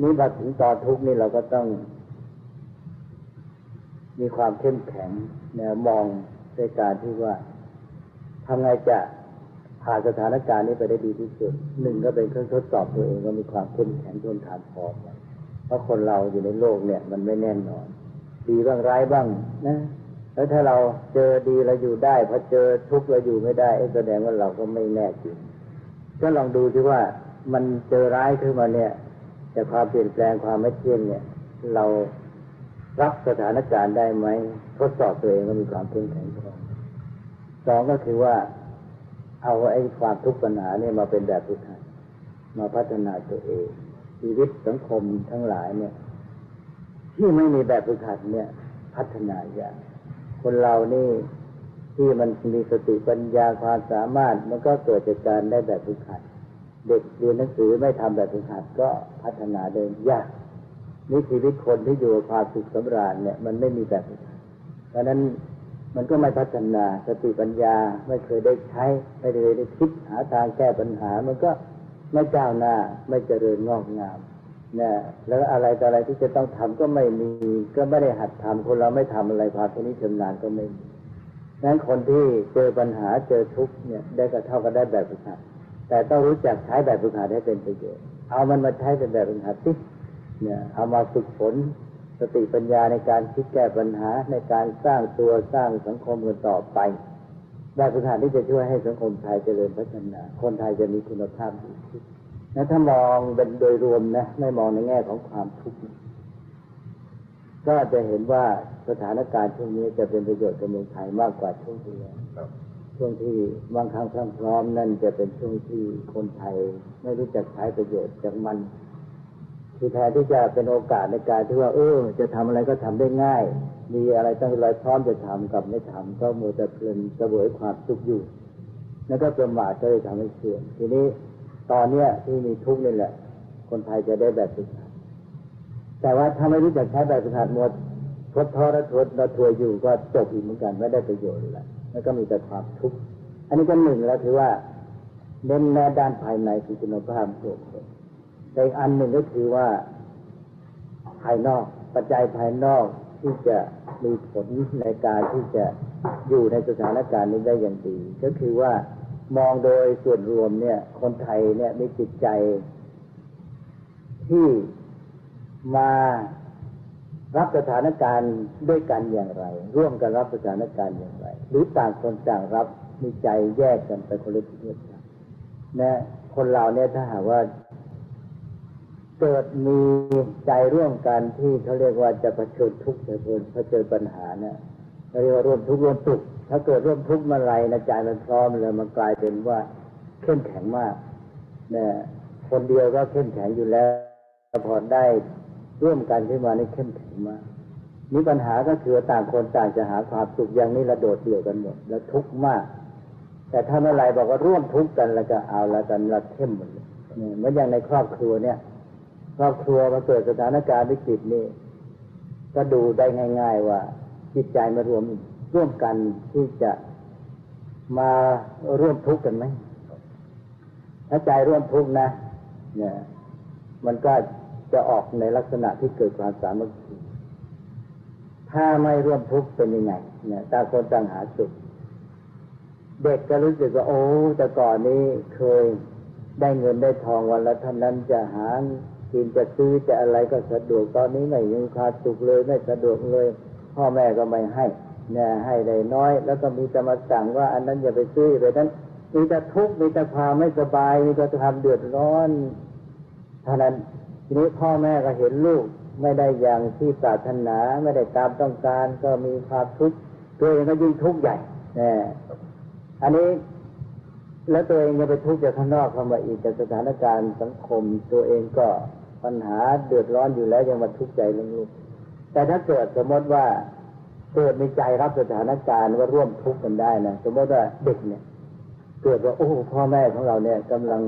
นี่พอถึงตอนทุกข์นี่เราก็ต้อง มีความเข้มแข็งแนวมองในการที่ว่าทำไงจะผ่านสถานการณ์นี้ไปได้ดีที่สุดหนึ่งก็เป็นเครื่องทดสอบตัวเองว่ามีความเข้มแข็งทนทานพอเพราะคนเราอยู่ในโลกเนี่ย มันไม่แน่นอน ดีบ้างร้ายบ้างนะแล้วถ้าเราเจอดีเราอยู่ได้พอเจอทุกข์เราอยู่ไม่ได้แสดงว่าเราก็ไม่แน่จริงก็ลองดูที่ว่ามันเจอร้ายขึ้นมาเนี่ยแต่ความเปลี่ยนแปลงความไม่เที่ยงเนี่ย เรารับสถานการณ์ได้ไหมทดสอบตัวเองว่ามีความเข้มแข็งพอสองก็คือว่า เอาไอ้ความทุกข์ปัญหาเนี่ยมาเป็นแบบฝึกหัดมาพัฒนาตัวเองชีวิตสังคมทั้งหลายเนี่ย ที่ไม่มีแบบฝึกหัดเนี่ย พัฒนายางคนเรานี่ที่มันมีสติปัญญาความสามารถ มันก็เกิดจากการได้แบบฝึกหัด เด็กเรียนหนังสือไม่ทำแบบฝึกหัดก็พัฒนาเดินยากนี่ชีวิตคนที่อยู่ความสุขสำราญเนี่ย มันไม่มีแบบฝึกหัดเพราะนั้นมันก็ไม่พัฒนาสติปัญญาไม่เคยได้ใช้ ไม่ได้ได้คิดหาทางแก้ปัญหา มันก็ไม่เจ้าหน้าไม่เจริญงอกงาม นะแล้วอะไรต่ออะไรที่จะต้องทำก็ไม่มี ก็ไม่ได้หัดทำคนเราไม่ทำอะไรพาทีนี้ชำนาญก็ไม่มีนั้นคนที่เจอปัญหาเจอทุกข์เนี่ย ได้ก็เท่ากันได้แบบฝึกหัดแต่ต้องรู้จักใช้แบบฝึกหัดให้เป็นประโยชน์เอามันมาใช้เป็นแบบฝึกหัดสิเนี่ยเอามาฝึกฝนสติปัญญาในการคิดแก้ปัญหาในการสร้างตัวสร้างสังคมกันต่อไปแบบฝึกหัดที่จะช่วยให้สังคมไทยเจริญพัฒนา คนไทยจะมีคุณภาพดี ขึ้นนะถ้ามองเป็นโดยรวมนะไม่มองในแง่ของความทุกข์ก็จะเห็นว่าสถานการณ์ช่วงนี้จะเป็นประโยชน์กับเมืองไทยมากกว่าช่วงที่แล้วช่วงที่บางครั้งพร้อมนั่นจะเป็นช่วงที่คนไทยไม่รู้จักใช้ประโยชน์จากมันคือแทนที่จะเป็นโอกาสในการที่ว่าเออ จะทำอะไรก็ทำได้ง่าย มีอะไรตั้งใจพร้อมจะทำกับไม่ทำก็มัวแต่เพลินเสวยความทุกข์อยู่ แล้วก็ประมาทก็เลยทำให้เสื่อมทีนี้ ตอนเนี้ยที่มีทุกข์นี่แหละ คนไทยจะได้แบบฝึกหัดแต่ว่าถ้าไม่รู้จักใช้แบบฝึกหัดหมดทดท้อและทดเราทัวอยู่ก็จบอีกเหมือนกันไม่ได้ประโยชน์แล้วแล้วก็มีแต่ความทุกข์อันนี้ก็หนึ่งแล้วถือว่าเน้นแน่ด้านภายในคือคุณภาพตัวคนแต่อีกอันหนึ่งก็คือว่าภายนอกปัจจัยภายนอกที่จะมีผลในการที่จะอยู่ในสถานการณ์นี้ได้อย่างดี ก็คือว่า มองโดยส่วนรวมเนี่ย คนไทยเนี่ยมีจิตใจ ที่มารับสถานการณ์ด้วยกันอย่างไร ร่วมกันรับสถานการณ์อย่างไร หรือต่างคนต่างรับมีใจแยกกันไปคนละทิศนะคนเราเนี่ยถ้าหากว่าเกิดมีใจร่วมกันที่เขาเรียกว่าจะเผชิญทุกข์เผชิญเผชิญปัญหาเนี่ยเรียกว่าร่วมทุกข์ร่วมสุข ถ้าเกิดร่วมทุกข์มื่อไรนะใจมันพร้อมเลยมันกลายเป็นว่าเข้มแข็งมากเนี่ยคนเดียวก็เข้มแข็งอยู่แล้วพอได้ร่วมกันขึ้นมานี่เข้มแข็งมากมีปัญหาก็คือต่างคนต่างจะหาความสุขอย่างนี้ระโดดเดี่ยวกันหมด แล้วทุกข์มาก แต่ถ้าเมื่อไรบอกว่าร่วมทุกข์กันแล้วก็เอาแล้วกันเราเข้มหมดเลยเหมือนอย่างในครอบครัวเนี่ย ครอบครัวมาเกิดสถานการณ์วิกฤตนี่ก็ดูได้ง่าย ๆ ว่าจิตใจมารวม ร่วมกันที่จะมาร่วมทุกข์กันไหมถ้าใจร่วมทุกข์นะ เนี่ย มันก็จะออกในลักษณะที่เกิดความสามัคคีถ้าไม่ร่วมทุกข์เป็นยังไง เนี่ยต่างคนต่างหาสุขเด็กก็รู้สึกว่าโอ้แต่ก่อนนี้เคยได้เงินได้ทองวันละเท่านั้นจะหากินจะซื้อจะอะไรก็สะดวกตอนนี้ไม่ยังขาดสุขเลยไม่สะดวกเลย พ่อแม่ก็ไม่ให้ เนี่ยให้ได้น้อย แล้วก็มีแต่มาสั่งว่า อันนั้นอย่าไปซื้อไปนั้นมีแต่ทุกข์มีแต่ความไม่สบายมีแต่ความเดือดร้อนเท่านั้นทีนี้พ่อแม่ก็เห็นลูกไม่ได้อย่างที่ปรารถนาไม่ได้ตามต้องการ ก็มีความทุกข์ตัวเองก็ยิ่งทุกข์ใหญ่เนี่ยอันนี้แล้วตัวเองยังไปทุกข์จากข้างนอกเข้ามาอีกจากสถานการณ์สังคม ตัวเองก็ปัญหาเดือดร้อนอยู่แล้วยังมาทุกข์ใจเรื่องลูกแต่ถ้าเกิดสมมติว่า เกิดในใจรับสถานการณ์ว่าร่วมทุกข์กันได้นะสมมติว่าเด็กเนี่ย เกิดว่าโอ้พ่อแม่ของเราเนี่ยกำลัง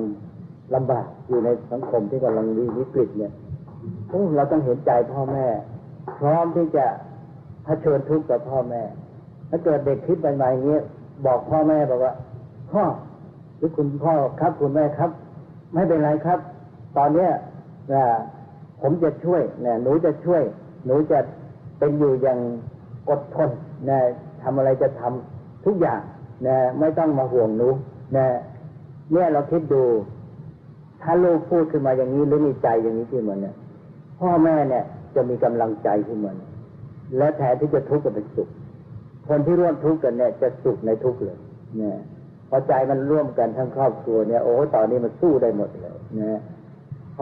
ลำบากอยู่ในสังคมที่กำลังมีวิกฤตเนี่ยโอ้เราต้องเห็นใจพ่อแม่ พร้อมที่จะเผชิญทุกข์กับพ่อแม่ ถ้าเกิดเด็กคิดไปมาอย่างนี้บอกพ่อแม่บอกว่า พ่อหรือคุณพ่อครับคุณแม่ครับ ไม่เป็นไรครับ ตอนเนี้ยนะผมจะช่วยเนะหนูจะช่วย หนูจะเป็นอยู่อย่าง อดทนนะทำอะไรจะทำทุกอย่างนะไม่ต้องมาห่วงหนูนะเนี่ยเราคิดดู ถ้าลูกพูดขึ้นมาอย่างนี้หรือมีใจอย่างนี้ขึ้นมาเนี่ยพ่อแม่เนี่ย จะมีกำลังใจขึ้นมาและแทนที่จะทุกข์ก็เป็นสุข คนที่ร่วมทุกข์กันเนี่ย จะสุขในทุกข์เลยเนี่ยพอใจมันร่วมกันทั้งครอบครัวเนี่ยโอ้ตอนนี้มันสู้ได้หมดเลยนะ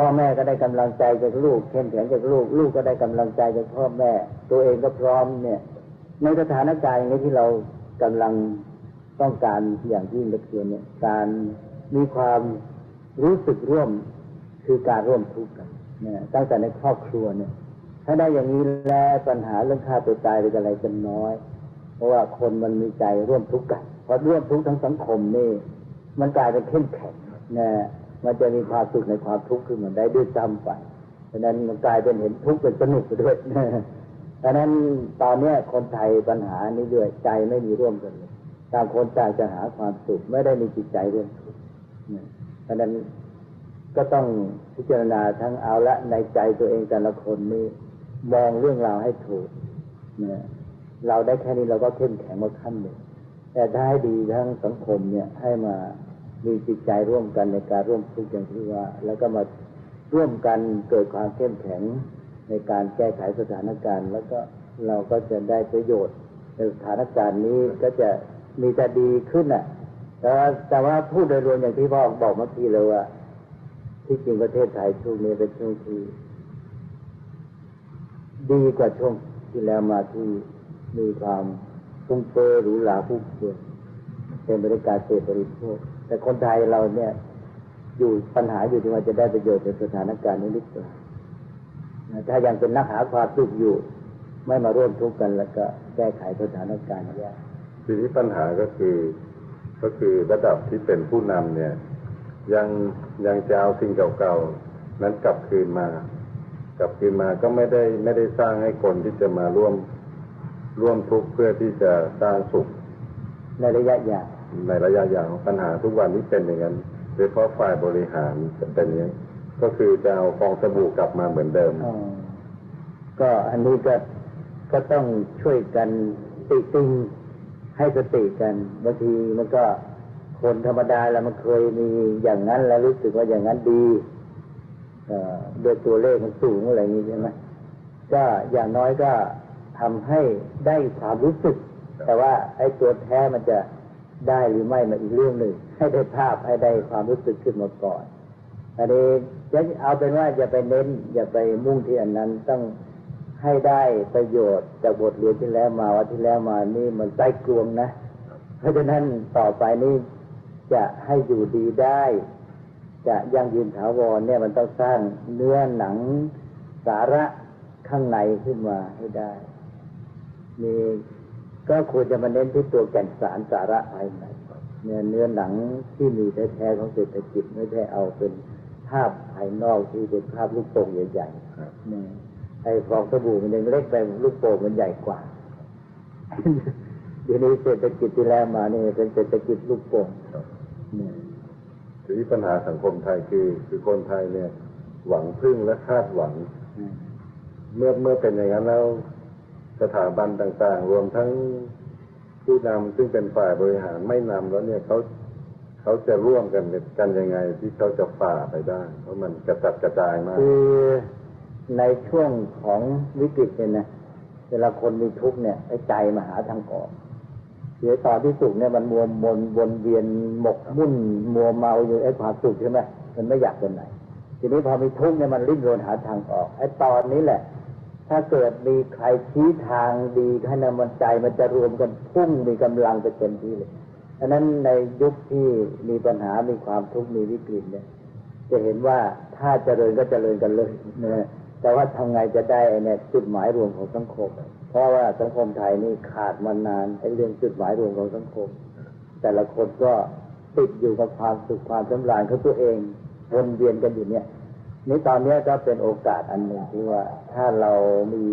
พ่อแม่ก็ได้กำลังใจจากลูกเข้มแข็งจากลูก ลูกก็ได้กำลังใจจากพ่อแม่ ตัวเองก็พร้อมเนี่ย ในสถานการณ์นี้ที่เรากำลังต้องการอย่างที่เมื่อกี้เนี่ย การมีความรู้สึกร่วมคือการร่วมทุกข์กันเนี่ยตั้งแต่ในครอบครัวเนี่ย ถ้าได้อย่างนี้แล้วปัญหาเรื่องฆ่าตัวตายหรืออะไรจะน้อย เพราะว่าคนมันมีใจร่วมทุกข์กันพอร่วมทุกข์ทั้งสังคมนี่มันกลายเป็นเข้มแข็งนะ มันจะมีความสุขในความทุกข์ขึ้นมาได้ด้วยซ้ำไปเพราะนั้นมันกลายเป็นเห็นทุกข์เป็นสนุกไปด้วยดังนั้นตอนนี้คนไทยปัญหานี้ด้วยใจไม่มีร่วมกันเลยต่างคนต่างจะหาความสุขไม่ได้มีจิตใจร่วมทุกข์เพราะนั้นก็ต้องพิจารณาทั้งเอาละในใจตัวเองแต่ละคนนี่มองเรื่องราวให้ถูกเราได้แค่นี้เราก็เข้มแข็งมาขั้นหนึ่งแต่ถ้าให้ดีทั้งสังคมเนี่ยให้มา มีจิตใจร่วมกันในการร่วมทุกข์อย่างที่ว่า แล้วก็มาร่วมกันเกิดความเข้มแข็งในการแก้ไขสถานการณ์ แล้วก็เราก็จะได้ประโยชน์ในสถานการณ์นี้ก็จะมีแต่ดีขึ้นอะแต่ว่าแต่ว่าพูดโดยรวมอย่างที่พ่อบอกเมื่อกี้เลยว่า ที่จริงประเทศไทยช่วงนี้เป็นช่วงที่ดีกว่าช่วงที่แล้วมาที่มีความฟุ้งเฟ้อหรูหราฟุ่มเฟือยเป็นบริการเสพบริโภค แต่คนไทยเราเนี่ย อยู่ปัญหาอยู่ที่ว่าจะได้ประโยชน์จากสถานการณ์นี้หรือเปล่าถ้ายังเป็นนักหาความสุขอยู่ ไม่มาร่วมทุกข์กัน แล้วก็แก้ไขสถานการณ์ยากทีนี้ปัญหาก็คือก็คือระดับที่เป็นผู้นำเนี่ย ยังยังจะเอาสิ่งเก่าๆนั้นกลับคืนมากลับคืนมาก็ไม่ได้ไม่ได้สร้างให้คนที่จะมาร่วมร่วมทุกข์เพื่อที่จะสร้างสุขในระยะยาว ในระยะยาวปัญหาทุกวันนี้เป็นอย่างนั้นโดยเฉพาะฝ่ายบริหารจะเป็นอย่างนี้ก็คือจะเอาฟองสบู่กลับมาเหมือนเดิมก็อันนี้ก็ก็ต้องช่วยกันติติงให้สติกันบางทีมันก็คนธรรมดาแล้วมันเคยมีอย่างนั้นแล้วรู้สึกว่าอย่างนั้นดีโดยตัวเลขมันสูงอะไรนี้ใช่ไหมก็อย่างน้อยก็ทำให้ได้ความรู้สึก แต่ว่าไอ้ตัวแท้มันจะ ได้หรือไม่มันอีกเรื่องหนึ่ง ให้ได้ภาพให้ได้ความรู้สึกขึ้นมาก่อนอันนี้จะเอาเป็นว่าอย่าไปเน้น อย่าไปมุ่งที่อันนั้นต้องให้ได้ประโยชน์จากบทเรียนที่แล้วมาวันที่แล้วมานี่มันใต้กลวงนะ เพราะฉะนั้นต่อไปนี้จะให้อยู่ดีได้ จะยั่งยืนถาวรเนี่ยมันต้องสร้างเนื้อหนังสาระข้างในขึ้นมาให้ได้ มี ก็ควรจะมาเน้นที่ตัวแก่นสารสาระภายในเนื้อเนื้อหนังที่มีแท้ๆของเศรษฐกิจไม่ใช่เอาเป็นภาพภายนอกที่เป็นภาพลูกโป่งใหญ่ครับๆเนี่ยไอ้ฟองสบู่มันยังเล็กไปลูกโป่งมันใหญ่กว่าเดี๋ยวนี้เศรษฐกิจที่แล้วมานี่เป็นเศรษฐกิจลูกโป่งเนี่ยทีนี้ปัญหาสังคมไทยคือ คือคนไทยเนี่ย หวังพึ่งและคาดหวังอืมเมื่อเมื่อเป็นอย่างนั้นแล้ว สถาบันต่างๆ รวมทั้งผู้นำซึ่งเป็นฝ่ายบริหารไม่นำแล้วเนี่ยเขาเขาจะร่วมกันกันยังไงที่เขาจะฝ่าไปได้ เพราะมันกระจัดกระจายมากคือในช่วงของวิกฤตเนี่ยนะเวลาคนมีทุกข์เนี่ยไอ้ใจมาหาทางออกเสียตอนที่สุขเนี่ยมันมัวมนวนเวียนหมกมุ่นมัวเมาอยู่ไอ้ความสุขใช่ไหมมันไม่อยากเป็นไหน ทีนี้พอมีทุกข์เนี่ยมันริ้นรนหาทางออกไอ้ตอนนี้แหละ ถ้าเกิดมีใครชี้ทางดีให้นำมันใจมันจะรวมกันพุ่งมีกำลังไปเต็มที่เลยอันนั้นในยุคที่มีปัญหา มีความทุกข์มีวิกฤตเนี่ย จะเห็นว่าถ้าเจริญก็เจริญกันเลยนะแต่ว่าทำไงจะได้เนี่ยจุดหมายรวมของสังคม เพราะว่าสังคมไทยนี่ขาดมานานไอ้เรื่องจุดหมายรวมของสังคม แต่ละคนก็ติดอยู่กับความสุขความสำราญของตัวเองวนเวียนกันอยู่เนี่ย นี่ตอนนี้ก็เป็นโอกาสอันหนึ่งที่ว่า ถ้าเรามี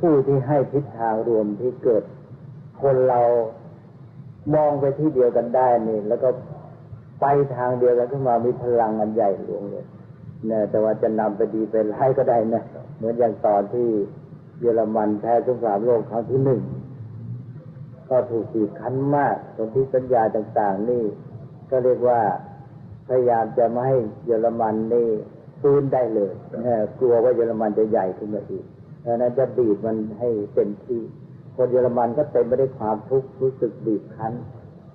ผู้ที่ให้ทิศทางรวมที่เกิด คนเรามองไปที่เดียวกันได้นี่ แล้วก็ไปทางเดียวกันขึ้นมามีพลังอันใหญ่หลวงเลยนะแต่ว่าจะนำไปดีไปร้ายก็ได้นะเหมือนอย่างตอนที่เยอรมันแพ้สงครามโลกครั้งที่หนึ่งก็ถูกบีคั้นมากตรงที่สัญญาต่าง ๆ นี่ ก็เรียกว่าพยายามจะไม่ให้เยอรมันนี่ ฟื้นได้เลยกลัวว่าเยอรมันจะใหญ่ขึ้นมาอีกเพราะฉะนั้นจะบีบมันให้เต็มที่ คนเยอรมันก็เต็มไปด้วยความทุกข์รู้สึกบีบคั้น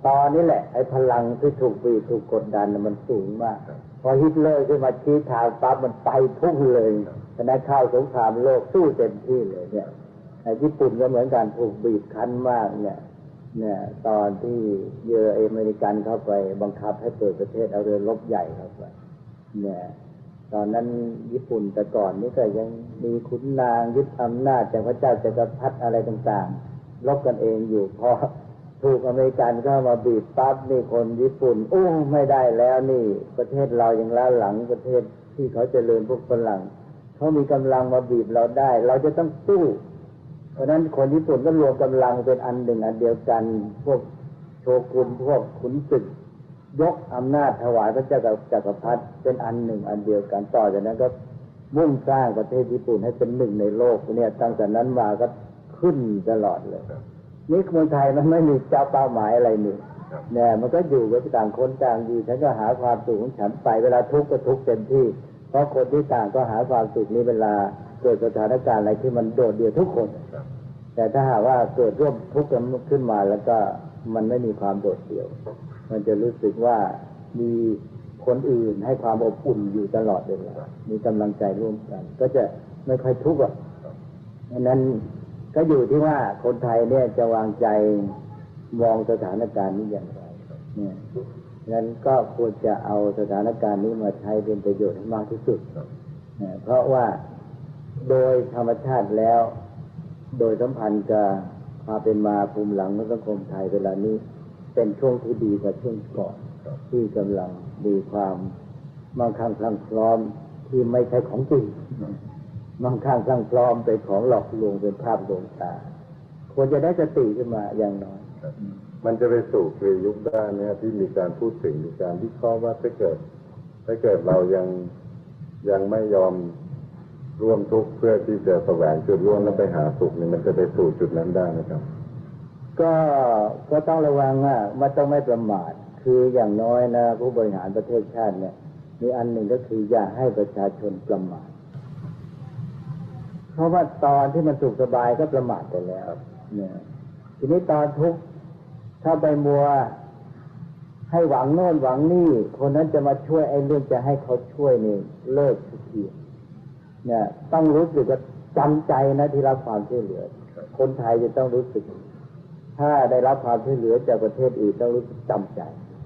ตอนนี้แหละ ไอ้พลังที่ถูกบีบถูกกดดันมันสูงมาก พอฮิตเลอร์ขึ้นมาชี้ทางปั๊บมันไปพุ่งเลยฉะข้าวสงครามโลกสู้เต็มที่เลยเนี่ยไอ้ญี่ปุ่นก็เหมือนกันถูกบีบคั้นมากเนี่ย เนี่ย ตอนที่เยออเมริกันเข้าไปบังคับให้เปิดประเทศเอาเรือรบใหญ่เข้าไปเนี่ย ตอนนั้นญี่ปุ่นแต่ก่อนนี่ก็ยังมีขุนนางยึดอำนาจจากพระเจ้าจักรพรรดิอะไรต่างๆรบกันเองอยู่พอถูกอเมริกันเข้ามาบีบปั๊บนี่คนญี่ปุ่นโอ้ไม่ได้แล้วนี่ ประเทศเรายังล้าหลังประเทศที่เขาเจริญพวกฝรั่งเขามีกำลังมาบีบเราได้ เราจะต้องสู้ เพราะนั้นคนญี่ปุ่นก็รวมกำลังเป็นอันหนึ่งอันเดียวกัน พวกโชกุนพวกขุนศึก ยกอำนาจถวายพระเจ้าจักรพรรดิเป็นอันหนึ่งอันเดียวกันต่อจากนั้นก็มุ่งสร้างประเทศญี่ปุ่นให้เป็นหนึ่งในโลกเนี่ยตั้งแต่นั้นมาก็ขึ้นตลอดเลยนี่เมืองไทยมันไม่มีเจ้าเป้าหมายอะไรนี่เนี่ยมันก็อยู่กับต่างคนต่างอยู่ฉันก็หาความสุขของฉันไปเวลาทุกข์ก็ทุกข์เต็มที่ เพราะคนที่ต่างก็หาความสุขนี้เวลาเกิดสถานการณ์อะไรที่มันโดดเดี่ยวทุกคน แต่ถ้าหากว่าเกิดร่วมทุกข์กันขึ้นมาแล้วก็มันไม่มีความโดดเดี่ยว มันจะรู้สึกว่ามีคนอื่นให้ความอบอุ่นอยู่ตลอดเวลามีกำลังใจร่วมกัน ก็จะไม่ค่อยทุกข์อะดังนั้นก็อยู่ที่ว่าคนไทยเนี่ยจะวางใจมองสถานการณ์นี้อย่างไร เนี่ยนั้นก็ควรจะเอาสถานการณ์นี้มาใช้เป็นประโยชน์ให้มากที่สุด เพราะว่าโดยธรรมชาติแล้ว โดยสัมพันธ์กับความเป็นมาภูมิหลังของสังคมไทยเวลานี้ เป็นช่วงที่ดีกว่าช่วงก่อนที่กำลังมีความมั่งคั่งพลังพร้อมที่ไม่ใช่ของจริงมั่งคั่งพลังพร้อมเป็นของหลอกลวงเป็นภาพลวงตาควรจะได้สติขึ้นมาอย่างน้อยมันจะไปสู่คลียุคด้เนี่ยที่มีการพูดถึงมีการวิเคราะห์ว่าถ้าเกิดถ้าเกิดเรายังยังไม่ยอมร่วมทุกข์เพื่อที่จะแสวงจุดร่วมแล้วไปหาสุขนี่มันจะไปสู่จุดนั้นได้นะครับ ก็ก็ต้องระวังว่ามันต้องไม่ประมาท คืออย่างน้อยนะผู้บริหารประเทศชาติเนี่ย มีอันหนึ่งก็คืออย่าให้ประชาชนประมาท เพราะว่าตอนที่มันสุขสบายก็ประมาทไปแล้วเนี่ยทีนี้ตอนทุกข์ถ้าไปมัวให้หวังโน่นหวังนี่ คนนั้นจะมาช่วยไอ้เรื่องจะให้เขาช่วยนี่เลิกทีเนี่ย ต้องรู้สึกว่าจำใจนะที่รับความช่วยเหลือ คนไทยจะต้องรู้สึก ถ้าได้รับความช่วยเหลือจากประเทศอื่นต้องรู้สึกจำใจ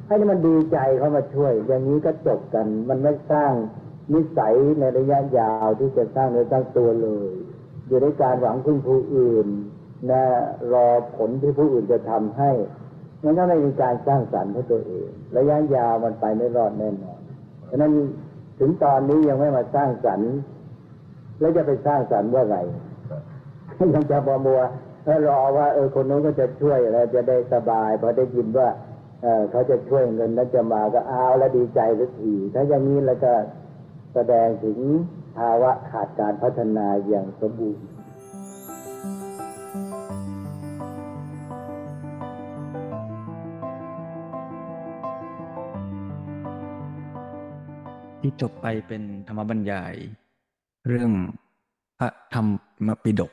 ให้มันดีใจเขามาช่วย อย่างนี้ก็จบกัน มันไม่สร้างนิสัยในระยะยาวที่จะสร้างเนื้อสร้างตัวเลย อยู่ในการหวังพึ่งผู้อื่นนะรอผลที่ผู้อื่นจะทำให้มันก็ไม่มีการสร้างสรรค์ให้ตัวเอง ระยะยาวมันไปไม่รอดแน่นอนฉะนั้นถึงตอนนี้ยังไม่มาสร้างสรรค์ แล้วจะไปสร้างสรรค์เมื่อไหร่ยังจะมัวมัว ถ้ารอว่าเออคนนู้นก็จะช่วยแล้วจะได้สบายพอได้ยินว่าเออเขาจะช่วยเงินนั้นจะมาก็เอาแล้วดีใจสักทีถ้าอย่างนี้แล้วก็แสดงถึงภาวะขาดการพัฒนาอย่างสมบูรณ์ที่จบไปเป็นธรรมบรรยาย เรื่องพระธรรมปิฎก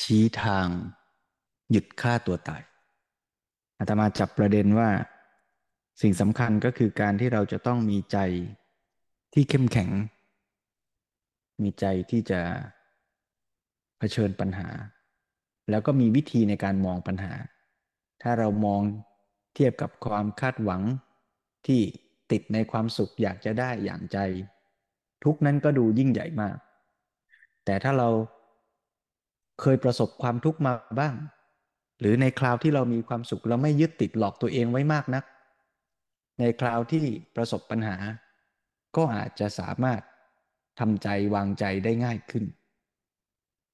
ชี้ทางหยุดฆ่าตัวตายอาตมาจับประเด็นว่า สิ่งสำคัญก็คือการที่เราจะต้องมีใจที่เข้มแข็ง มีใจที่จะเผชิญปัญหา แล้วก็มีวิธีในการมองปัญหา ถ้าเรามองเทียบกับความคาดหวังที่ติดในความสุขอยากจะได้อย่างใจ ทุกนั้นก็ดูยิ่งใหญ่มาก แต่ถ้าเรา เคยประสบความทุกข์มาบ้าง หรือในคราวที่เรามีความสุขเราไม่ยึดติดหลอกตัวเองไว้มากนัก ในคราวที่ประสบปัญหา ก็อาจจะสามารถทำใจวางใจได้ง่ายขึ้น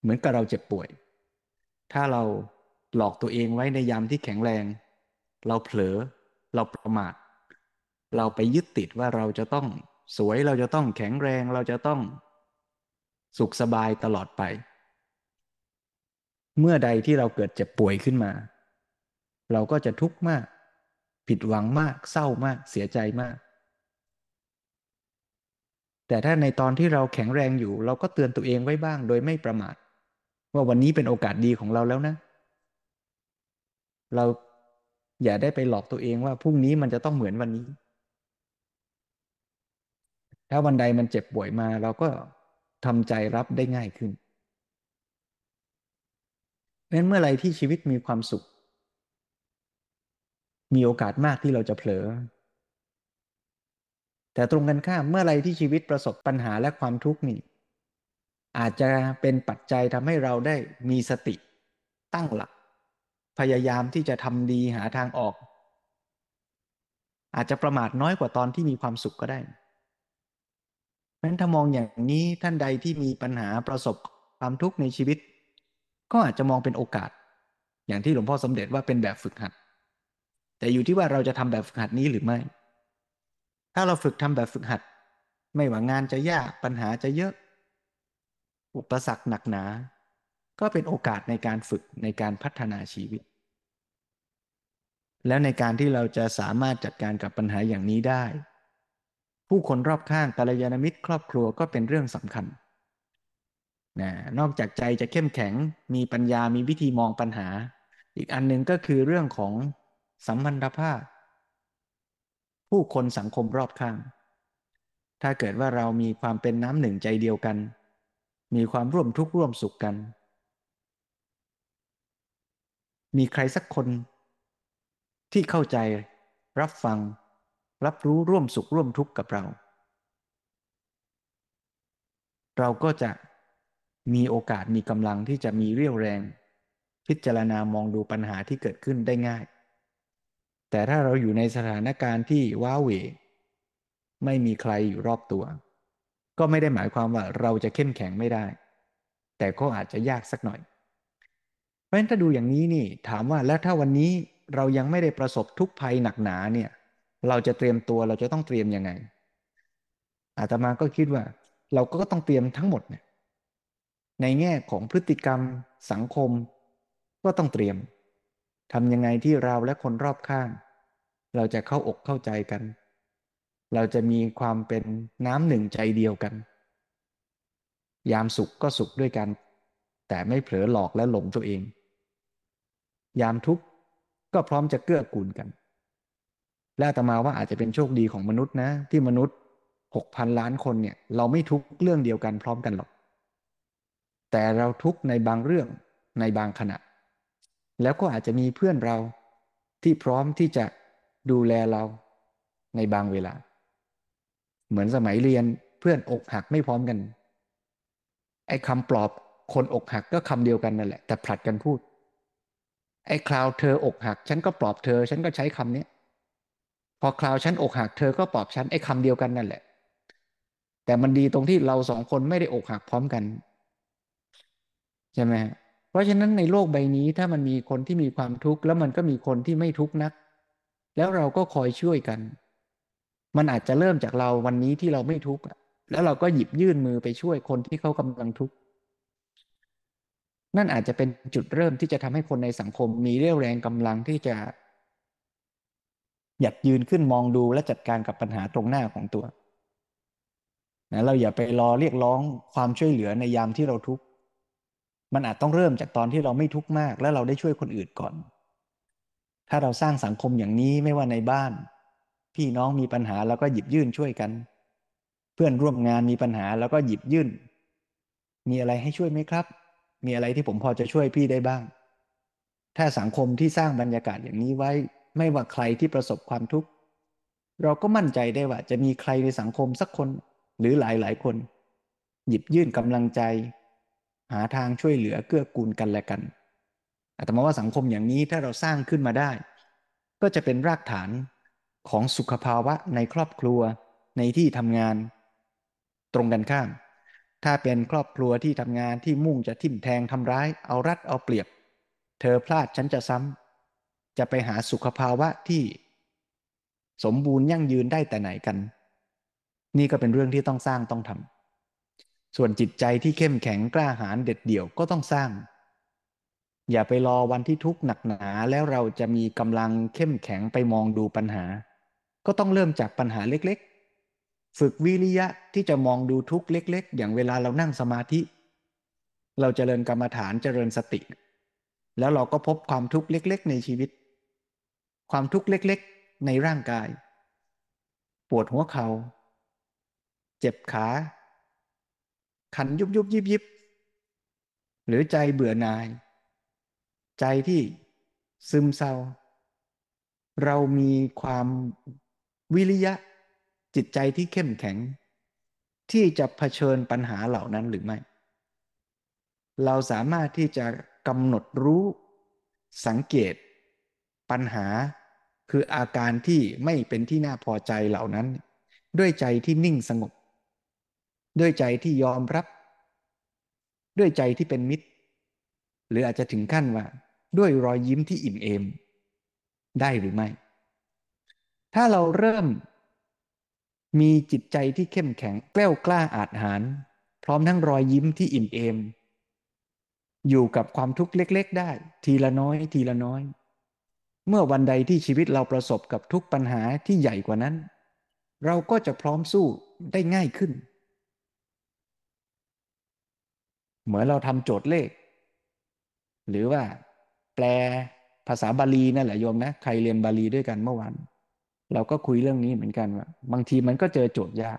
เหมือนกับเราเจ็บป่วย ถ้าเราหลอกตัวเองไว้ในยามที่แข็งแรง เราเผลอ เราประมาท เราไปยึดติดว่าเราจะต้องสวย เราจะต้องแข็งแรง เราจะต้องสุขสบายตลอดไป เมื่อใดที่เราเกิดเจ็บป่วยขึ้นมา เราก็จะทุกข์มาก ผิดหวังมาก เศร้ามาก เสียใจมาก แต่ถ้าในตอนที่เราแข็งแรงอยู่ เราก็เตือนตัวเองไว้บ้าง โดยไม่ประมาท ว่าวันนี้เป็นโอกาสดีของเราแล้วนะ เราอย่าได้ไปหลอกตัวเองว่าพรุ่งนี้มันจะต้องเหมือนวันนี้ ถ้าวันใดมันเจ็บป่วยมา เราก็ทำใจรับได้ง่ายขึ้น เพราะฉะนั้นเมื่อไรที่ชีวิตมีความสุข มีโอกาสมากที่เราจะเผลอ แต่ตรงกันข้ามเมื่อไรที่ชีวิตประสบปัญหาและความทุกข์นี่อาจจะเป็นปัจจัยทำให้เราได้มีสติตั้งหลัก พยายามที่จะทำดีหาทางออก อาจจะประมาทน้อยกว่าตอนที่มีความสุขก็ได้เพราะฉะนั้นถ้ามองอย่างนี้ท่านใดที่มีปัญหาประสบความทุกข์ในชีวิต ก็อาจจะมองเป็นโอกาส อย่างที่หลวงพ่อสมเด็จว่าเป็นแบบฝึกหัด แต่อยู่ที่ว่าเราจะทำแบบฝึกหัดนี้หรือไม่ ถ้าเราฝึกทำแบบฝึกหัด ไม่ว่างานจะยากปัญหาจะเยอะ อุปสรรคหนักหนา ก็เป็นโอกาสในการฝึกในการพัฒนาชีวิต แล้วในการที่เราจะสามารถจัดการกับปัญหาอย่างนี้ได้ ผู้คนรอบข้างกัลยาณมิตรครอบครัวก็เป็นเรื่องสำคัญ นะนอกจากใจจะเข้มแข็ง มีปัญญามีวิธีมองปัญหา อีกอันหนึ่งก็คือเรื่องของสัมพันธภาพ ผู้คนสังคมรอบข้าง ถ้าเกิดว่าเรามีความเป็นน้ำหนึ่งใจเดียวกัน มีความร่วมทุกข์ร่วมสุขกัน มีใครสักคน ที่เข้าใจรับฟัง รับรู้ร่วมสุขร่วมทุกข์กับเรา เราก็จะ มีโอกาสมีกำลังที่จะมีเรี่ยวแรง พิจารณามองดูปัญหาที่เกิดขึ้นได้ง่าย แต่ถ้าเราอยู่ในสถานการณ์ที่ว้าเหวไม่มีใครอยู่รอบตัว ก็ไม่ได้หมายความว่าเราจะเข้มแข็งไม่ได้ แต่ก็อาจจะยากสักหน่อย เพราะฉะนั้นถ้าดูอย่างนี้นี่ถามว่าแล้วถ้าวันนี้เรายังไม่ได้ประสบทุกภัยหนักหนาเนี่ยเราจะเตรียมตัวเราจะต้องเตรียมยังไงอาตมาก็คิดว่า เราก็ต้องเตรียมทั้งหมดเนี่ย ในแง่ของพฤติกรรม สังคม ก็ต้องเตรียมทำยังไงที่เราและคนรอบข้าง เราจะเข้าอกเข้าใจกัน เราจะมีความเป็นน้ำหนึ่งใจเดียวกัน ยามสุขก็สุขด้วยกัน แต่ไม่เผลอหลอกและหลงตัวเอง ยามทุกข์ก็พร้อมจะเกื้อกูลกัน และอาตมาว่าอาจจะเป็นโชคดีของมนุษย์นะ ที่มนุษย์หกพันล้านคนเนี่ย เราไม่ทุกเรื่องเดียวกันพร้อมกันหรอก แต่เราทุกในบางเรื่องในบางขณะ แล้วก็อาจจะมีเพื่อนเราที่พร้อมที่จะดูแลเราในบางเวลา เหมือนสมัยเรียนเพื่อนอกหักไม่พร้อมกัน ไอ้คำปลอบคนอกหักก็คำเดียวกันนั่นแหละ แต่ผลัดกันพูด ไอ้คราวเธออกหัก ฉันก็ปลอบเธอ ฉันก็ใช้คำนี้พอคราวฉันอกหักเธอก็ปลอบฉันไอ้คำเดียวกันนั่นแหละ แต่มันดีตรงที่เราสองคนไม่ได้อกหักพร้อมกัน ช่ไหมเพราะฉะนั้นในโลกใบนี้ถ้ามันมีคนที่มีความทุกข์แล้วมันก็มีคนที่ไม่ทุกข์นัก แล้วเราก็คอยช่วยกัน มันอาจจะเริ่มจากเราวันนี้ที่เราไม่ทุกข์แล้วเราก็หยิบยื่นมือไปช่วยคนที่เขากำลังทุกข์นั่นอาจจะเป็นจุดเริ่มที่จะทำให้คนในสังคมมีเรี่ยวแรงกำลังที่จะ หยัดยืนขึ้นมองดูและจัดการกับปัญหาตรงหน้าของตัวนะเราอย่าไปรอเรียกร้องความช่วยเหลือในยามที่เราทุกข์ มันอาจต้องเริ่มจากตอนที่เราไม่ทุกข์มาก แล้วเราได้ช่วยคนอื่นก่อน ถ้าเราสร้างสังคมอย่างนี้ไม่ว่าในบ้าน พี่น้องมีปัญหาแล้วก็หยิบยื่นช่วยกัน เพื่อนร่วมงานมีปัญหาแล้วก็หยิบยื่น มีอะไรให้ช่วยไหมครับ มีอะไรที่ผมพอจะช่วยพี่ได้บ้าง ถ้าสังคมที่สร้างบรรยากาศอย่างนี้ไว้ ไม่ว่าใครที่ประสบความทุกข์เราก็มั่นใจได้ว่าจะมีใครในสังคมสักคนหรือหลายหลายคน หยิบยื่นกำลังใจ หาทางช่วยเหลือเกื้อกูลกันและกันอาตมาว่าสังคมอย่างนี้ถ้าเราสร้างขึ้นมาได้ ก็จะเป็นรากฐานของสุขภาวะในครอบครัวในที่ทำงาน ตรงกันข้าม ถ้าเป็นครอบครัวที่ทำงานที่มุ่งจะทิ่มแทงทำร้าย เอารัดเอาเปรียบ เธอพลาดฉันจะซ้ำจะไปหาสุขภาวะที่ สมบูรณ์ยั่งยืนได้แต่ไหนกัน นี่ก็เป็นเรื่องที่ต้องสร้างต้องทำ ส่วนจิตใจที่เข้มแข็งกล้าหาญเด็ดเดี่ยวก็ต้องสร้าง อย่าไปรอวันที่ทุกข์หนักหนาแล้วเราจะมีกำลังเข้มแข็งไปมองดูปัญหา ก็ต้องเริ่มจากปัญหาเล็กๆ ฝึกวิริยะที่จะมองดูทุกข์เล็ก ๆ อย่างเวลาเรานั่งสมาธิ เราจเจริญกรรมฐานเจริญสติ แล้วเราก็พบความทุกข์เล็ก ๆ ในชีวิต ความทุกข์เล็กๆ ในร่างกาย ปวดหัวเขา่า เจ็บขา ขันยุบยุบยิบยิบหรือใจเบื่อหน่าย ใจที่ซึมเศร้า เรามีความวิริยะจิตใจที่เข้มแข็ง ที่จะะเผชิญปัญหาเหล่านั้นหรือไม่ เราสามารถที่จะกำหนดรู้สังเกตปัญหาคืออาการที่ไม่เป็นที่น่าพอใจเหล่านั้น ด้วยใจที่นิ่งสงบ ด้วยใจที่ยอมรับ ด้วยใจที่เป็นมิตร หรืออาจจะถึงขั้นว่า ด้วยรอยยิ้มที่อิ่มเอม ได้หรือไม่ ถ้าเราเริ่ม มีจิตใจที่เข้มแข็งแกล้วกล้าอาจหาร พร้อมทั้งรอยยิ้มที่อิ่มเอม อยู่กับความทุกข์เล็ก ๆ ได้ ทีละน้อย ทีละน้อย เมื่อวันใดที่ชีวิตเราประสบกับทุกปัญหาที่ใหญ่กว่านั้น เราก็จะพร้อมสู้ได้ง่ายขึ้น เหมือนเราทำโจทย์เลข หรือว่าแปลภาษาบาลีนั่นแหละโยมนะใครเรียนบาลีด้วยกันเมื่อวานเราก็คุยเรื่องนี้เหมือนกันว่า บางทีมันก็เจอโจทย์ยาก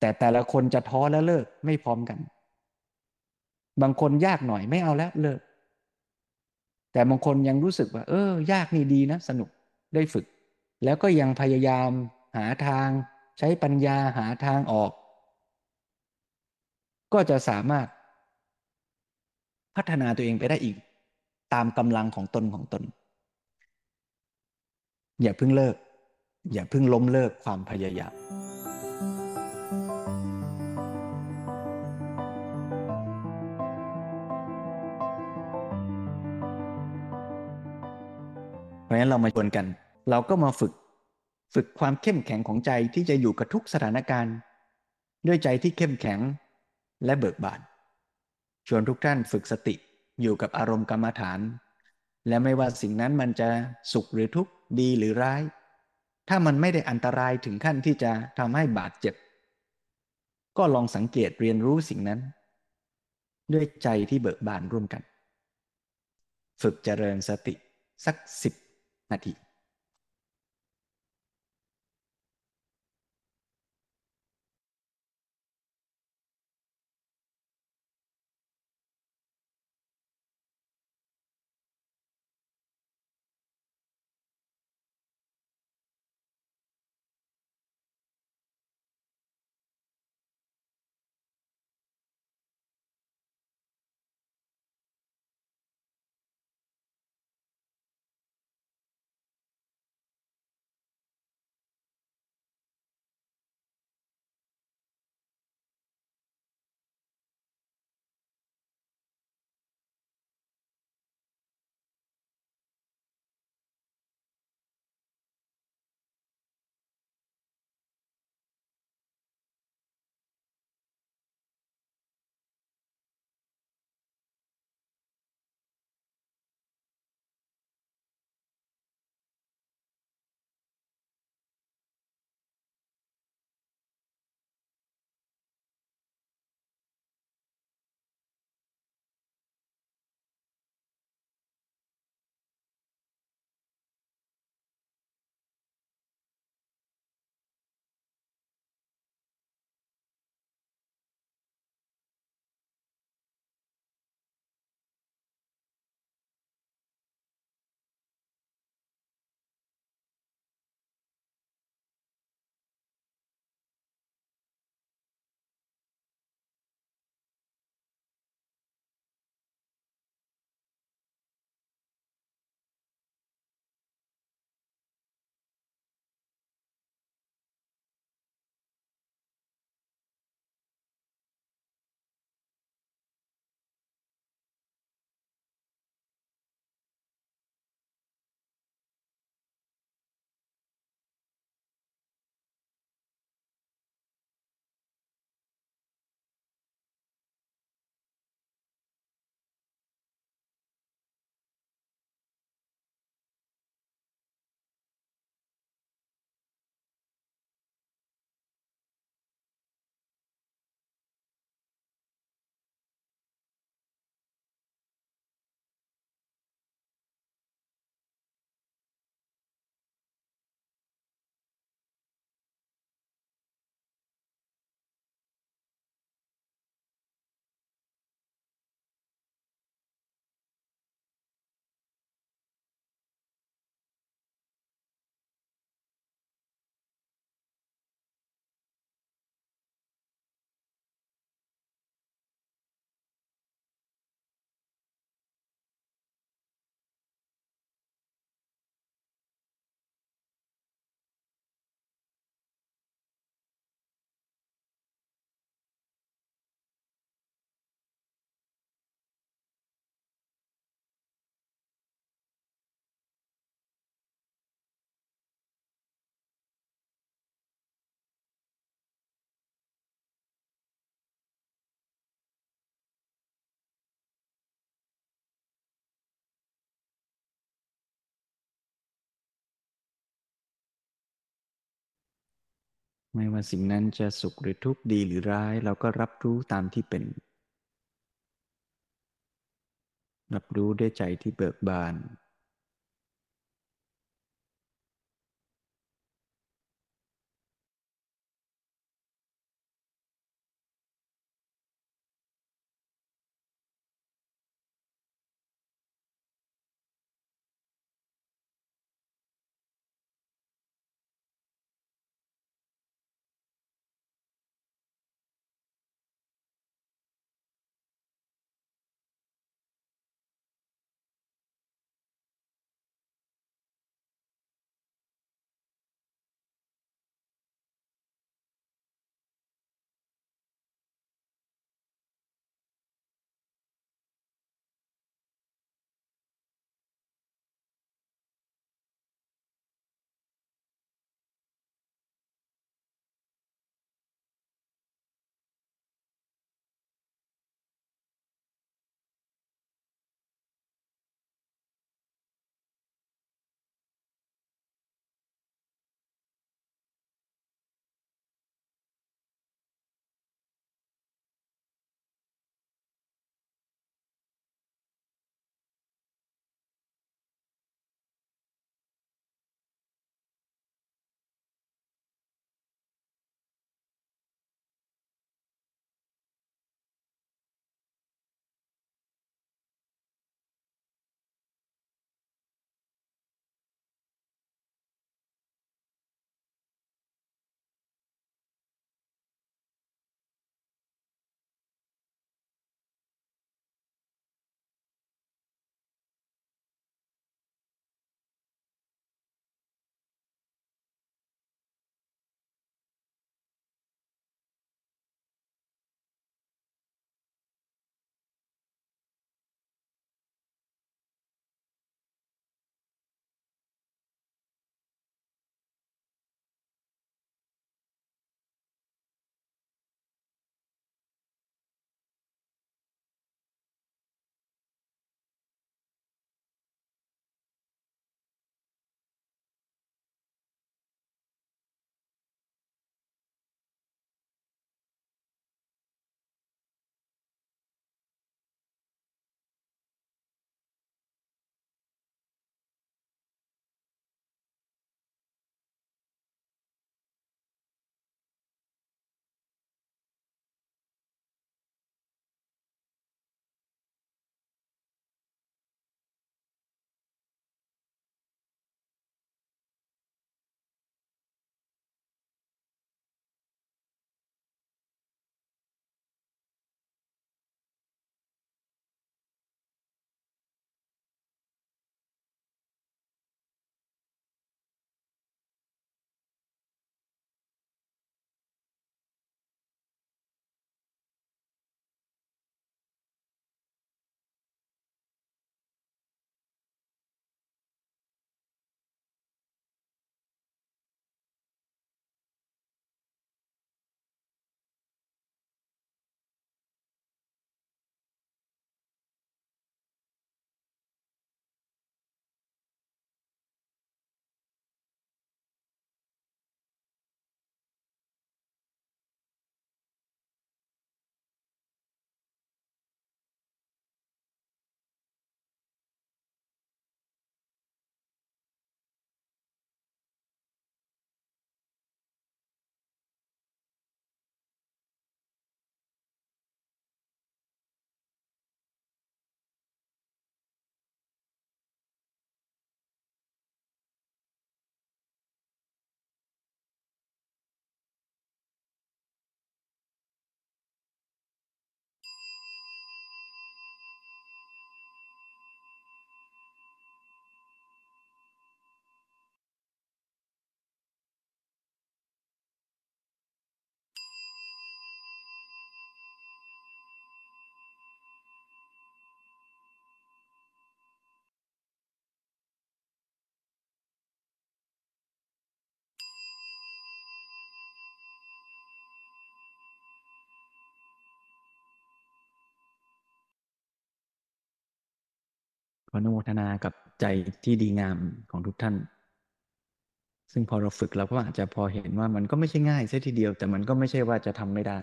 แต่แต่ละคนจะท้อแล้วเลิกไม่พร้อมกัน บางคนยากหน่อยไม่เอาแล้วเลิก แต่บางคนยังรู้สึกว่า เออ ยากนี่ดีนะ สนุกได้ฝึก แล้วก็ยังพยายามหาทาง ใช้ปัญญาหาทางออก ก็จะสามารถ พัฒนาตัวเองไปได้อีก ตามกำลังของตนของตน อย่าเพิ่งเลิก อย่าเพิ่งล้มเลิกความพยายามเพราะฉะนั้นเรามาชวนกัน เราก็มาฝึก ฝึกความเข้มแข็งของใจที่จะอยู่กับทุกสถานการณ์ ด้วยใจที่เข้มแข็งและเบิกบาน ชวนทุกท่านฝึกสติอยู่กับอารมณ์กรรมฐาน และไม่ว่าสิ่งนั้นมันจะสุขหรือทุกข์ดีหรือร้าย ถ้ามันไม่ได้อันตรายถึงขั้นที่จะทำให้บาดเจ็บ ก็ลองสังเกตเรียนรู้สิ่งนั้น ด้วยใจที่เบิกบานร่วมกัน ฝึกเจริญสติสักสิบนาที ไม่ว่าสิ่งนั้นจะสุขหรือทุกข์ดีหรือร้าย เราก็รับรู้ตามที่เป็น รับรู้ด้วยใจที่เบิกบาน ขออนุโมทนากับใจที่ดีงามของทุกท่าน ซึ่งพอเราฝึกเราก็อาจจะพอเห็นว่ามันก็ไม่ใช่ง่ายเสียทีเดียว แต่มันก็ไม่ใช่ว่าจะทำไม่ได้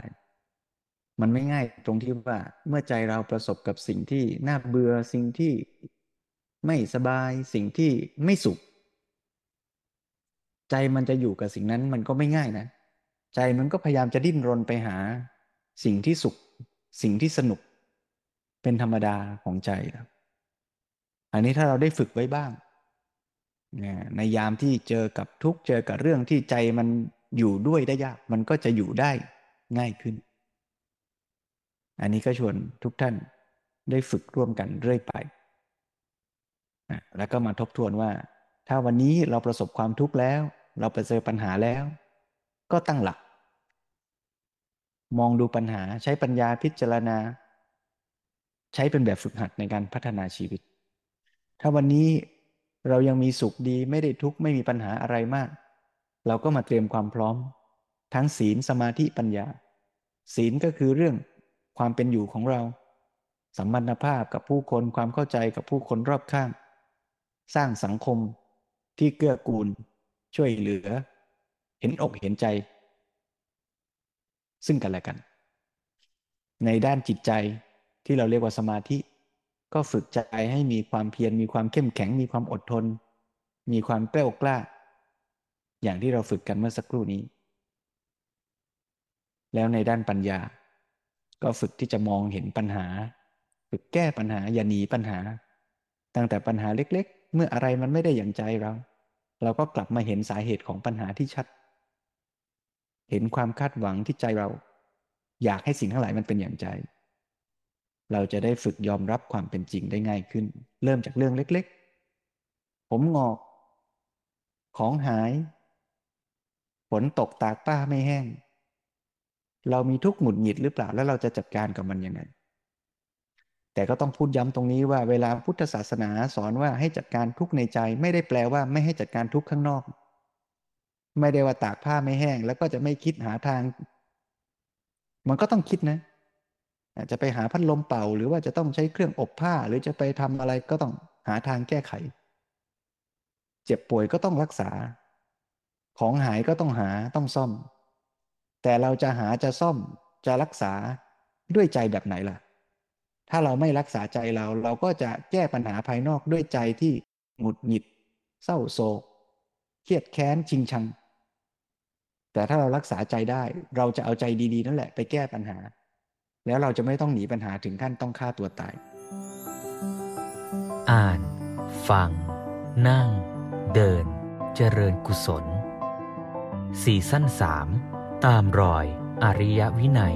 มันไม่ง่ายตรงที่ว่าเมื่อใจเราประสบกับสิ่งที่น่าเบื่อสิ่งที่ไม่สบายสิ่งที่ไม่สุข ใจมันจะอยู่กับสิ่งนั้นมันก็ไม่ง่ายนะ ใจมันก็พยายามจะดิ้นรนไปหา สิ่งที่สุข สิ่งที่สนุก เป็นธรรมดาของใจครับ อันนี้ถ้าเราได้ฝึกไว้บ้าง ในยามที่เจอกับทุกเจอกับเรื่องที่ใจมันอยู่ด้วยได้ยาก มันก็จะอยู่ได้ง่ายขึ้น อันนี้ก็ชวนทุกท่านได้ฝึกร่วมกันเรื่อยไป แล้วก็มาทบทวนว่า ถ้าวันนี้เราประสบความทุกข์แล้ว เราไปเจอปัญหาแล้ว ก็ตั้งหลัก มองดูปัญหาใช้ปัญญาพิจารณา ใช้เป็นแบบฝึกหัดในการพัฒนาชีวิต ถ้าวันนี้เรายังมีสุขดีไม่ได้ทุกข์ไม่มีปัญหาอะไรมาก เราก็มาเตรียมความพร้อม ทั้งศีลสมาธิปัญญา ศีลก็คือเรื่องความเป็นอยู่ของเรา สัมพันธภาพกับผู้คนความเข้าใจกับผู้คนรอบข้าง สร้างสังคมที่เกื้อกูล ช่วยเหลือ เห็นอกเห็นใจ ซึ่งกันและกัน ในด้านจิตใจที่เราเรียกว่าสมาธิ ก็ฝึกใจให้มีความเพียรมีความเข้มแข็ง มีความอดทน มีความกล้ากล้า อย่างที่เราฝึกกันเมื่อสักครู่นี้ แล้วในด้านปัญญา ก็ฝึกที่จะมองเห็นปัญหา ฝึกแก้ปัญหาอย่าหนีปัญหา ตั้งแต่ปัญหาเล็ก ๆ เมื่ออะไรมันไม่ได้อย่างใจเรา เราก็กลับมาเห็นสาเหตุของปัญหาที่ชัด เห็นความคาดหวังที่ใจเรา อยากให้สิ่งทั้งหลายมันเป็นอย่างใจ เราจะได้ฝึกยอมรับความเป็นจริงได้ง่ายขึ้น เริ่มจากเรื่องเล็ก ๆ ผมงอก ของหาย ฝนตกตากป้าไม่แห้ง เรามีทุกข์หงุดหงิดหรือเปล่าแล้วเราจะจัดการกับมันยังไง แต่ก็ต้องพูดย้ำตรงนี้ว่าเวลาพุทธศาสนาสอนว่าให้จัดการทุกข์ในใจ ไม่ได้แปลว่าไม่ให้จัดการทุกข์ข้างนอก ไม่ได้ว่าตากผ้าไม่แห้ง แล้วก็จะไม่คิดหาทาง มันก็ต้องคิดนะ จะไปหาพัดลมเป่า หรือว่าจะต้องใช้เครื่องอบผ้า หรือจะไปทำอะไรก็ต้องหาทางแก้ไข เจ็บป่วยก็ต้องรักษา ของหายก็ต้องหาต้องซ่อม แต่เราจะหาจะซ่อมจะรักษาด้วยใจแบบไหนล่ะ ถ้าเราไม่รักษาใจเรา เราก็จะแก้ปัญหาภายนอกด้วยใจที่หงุดหงิด เศร้าโศกเครียดแค้นชิงชัง แต่ถ้าเรารักษาใจได้ เราจะเอาใจดีๆ นั่นแหละไปแก้ปัญหา แล้วเราจะไม่ต้องหนีปัญหาถึงขั้นต้องฆ่าตัวตาย อ่าน ฟัง นั่ง เดิน เจริญกุศล สี่สั้นสามตามรอย อริยวินัย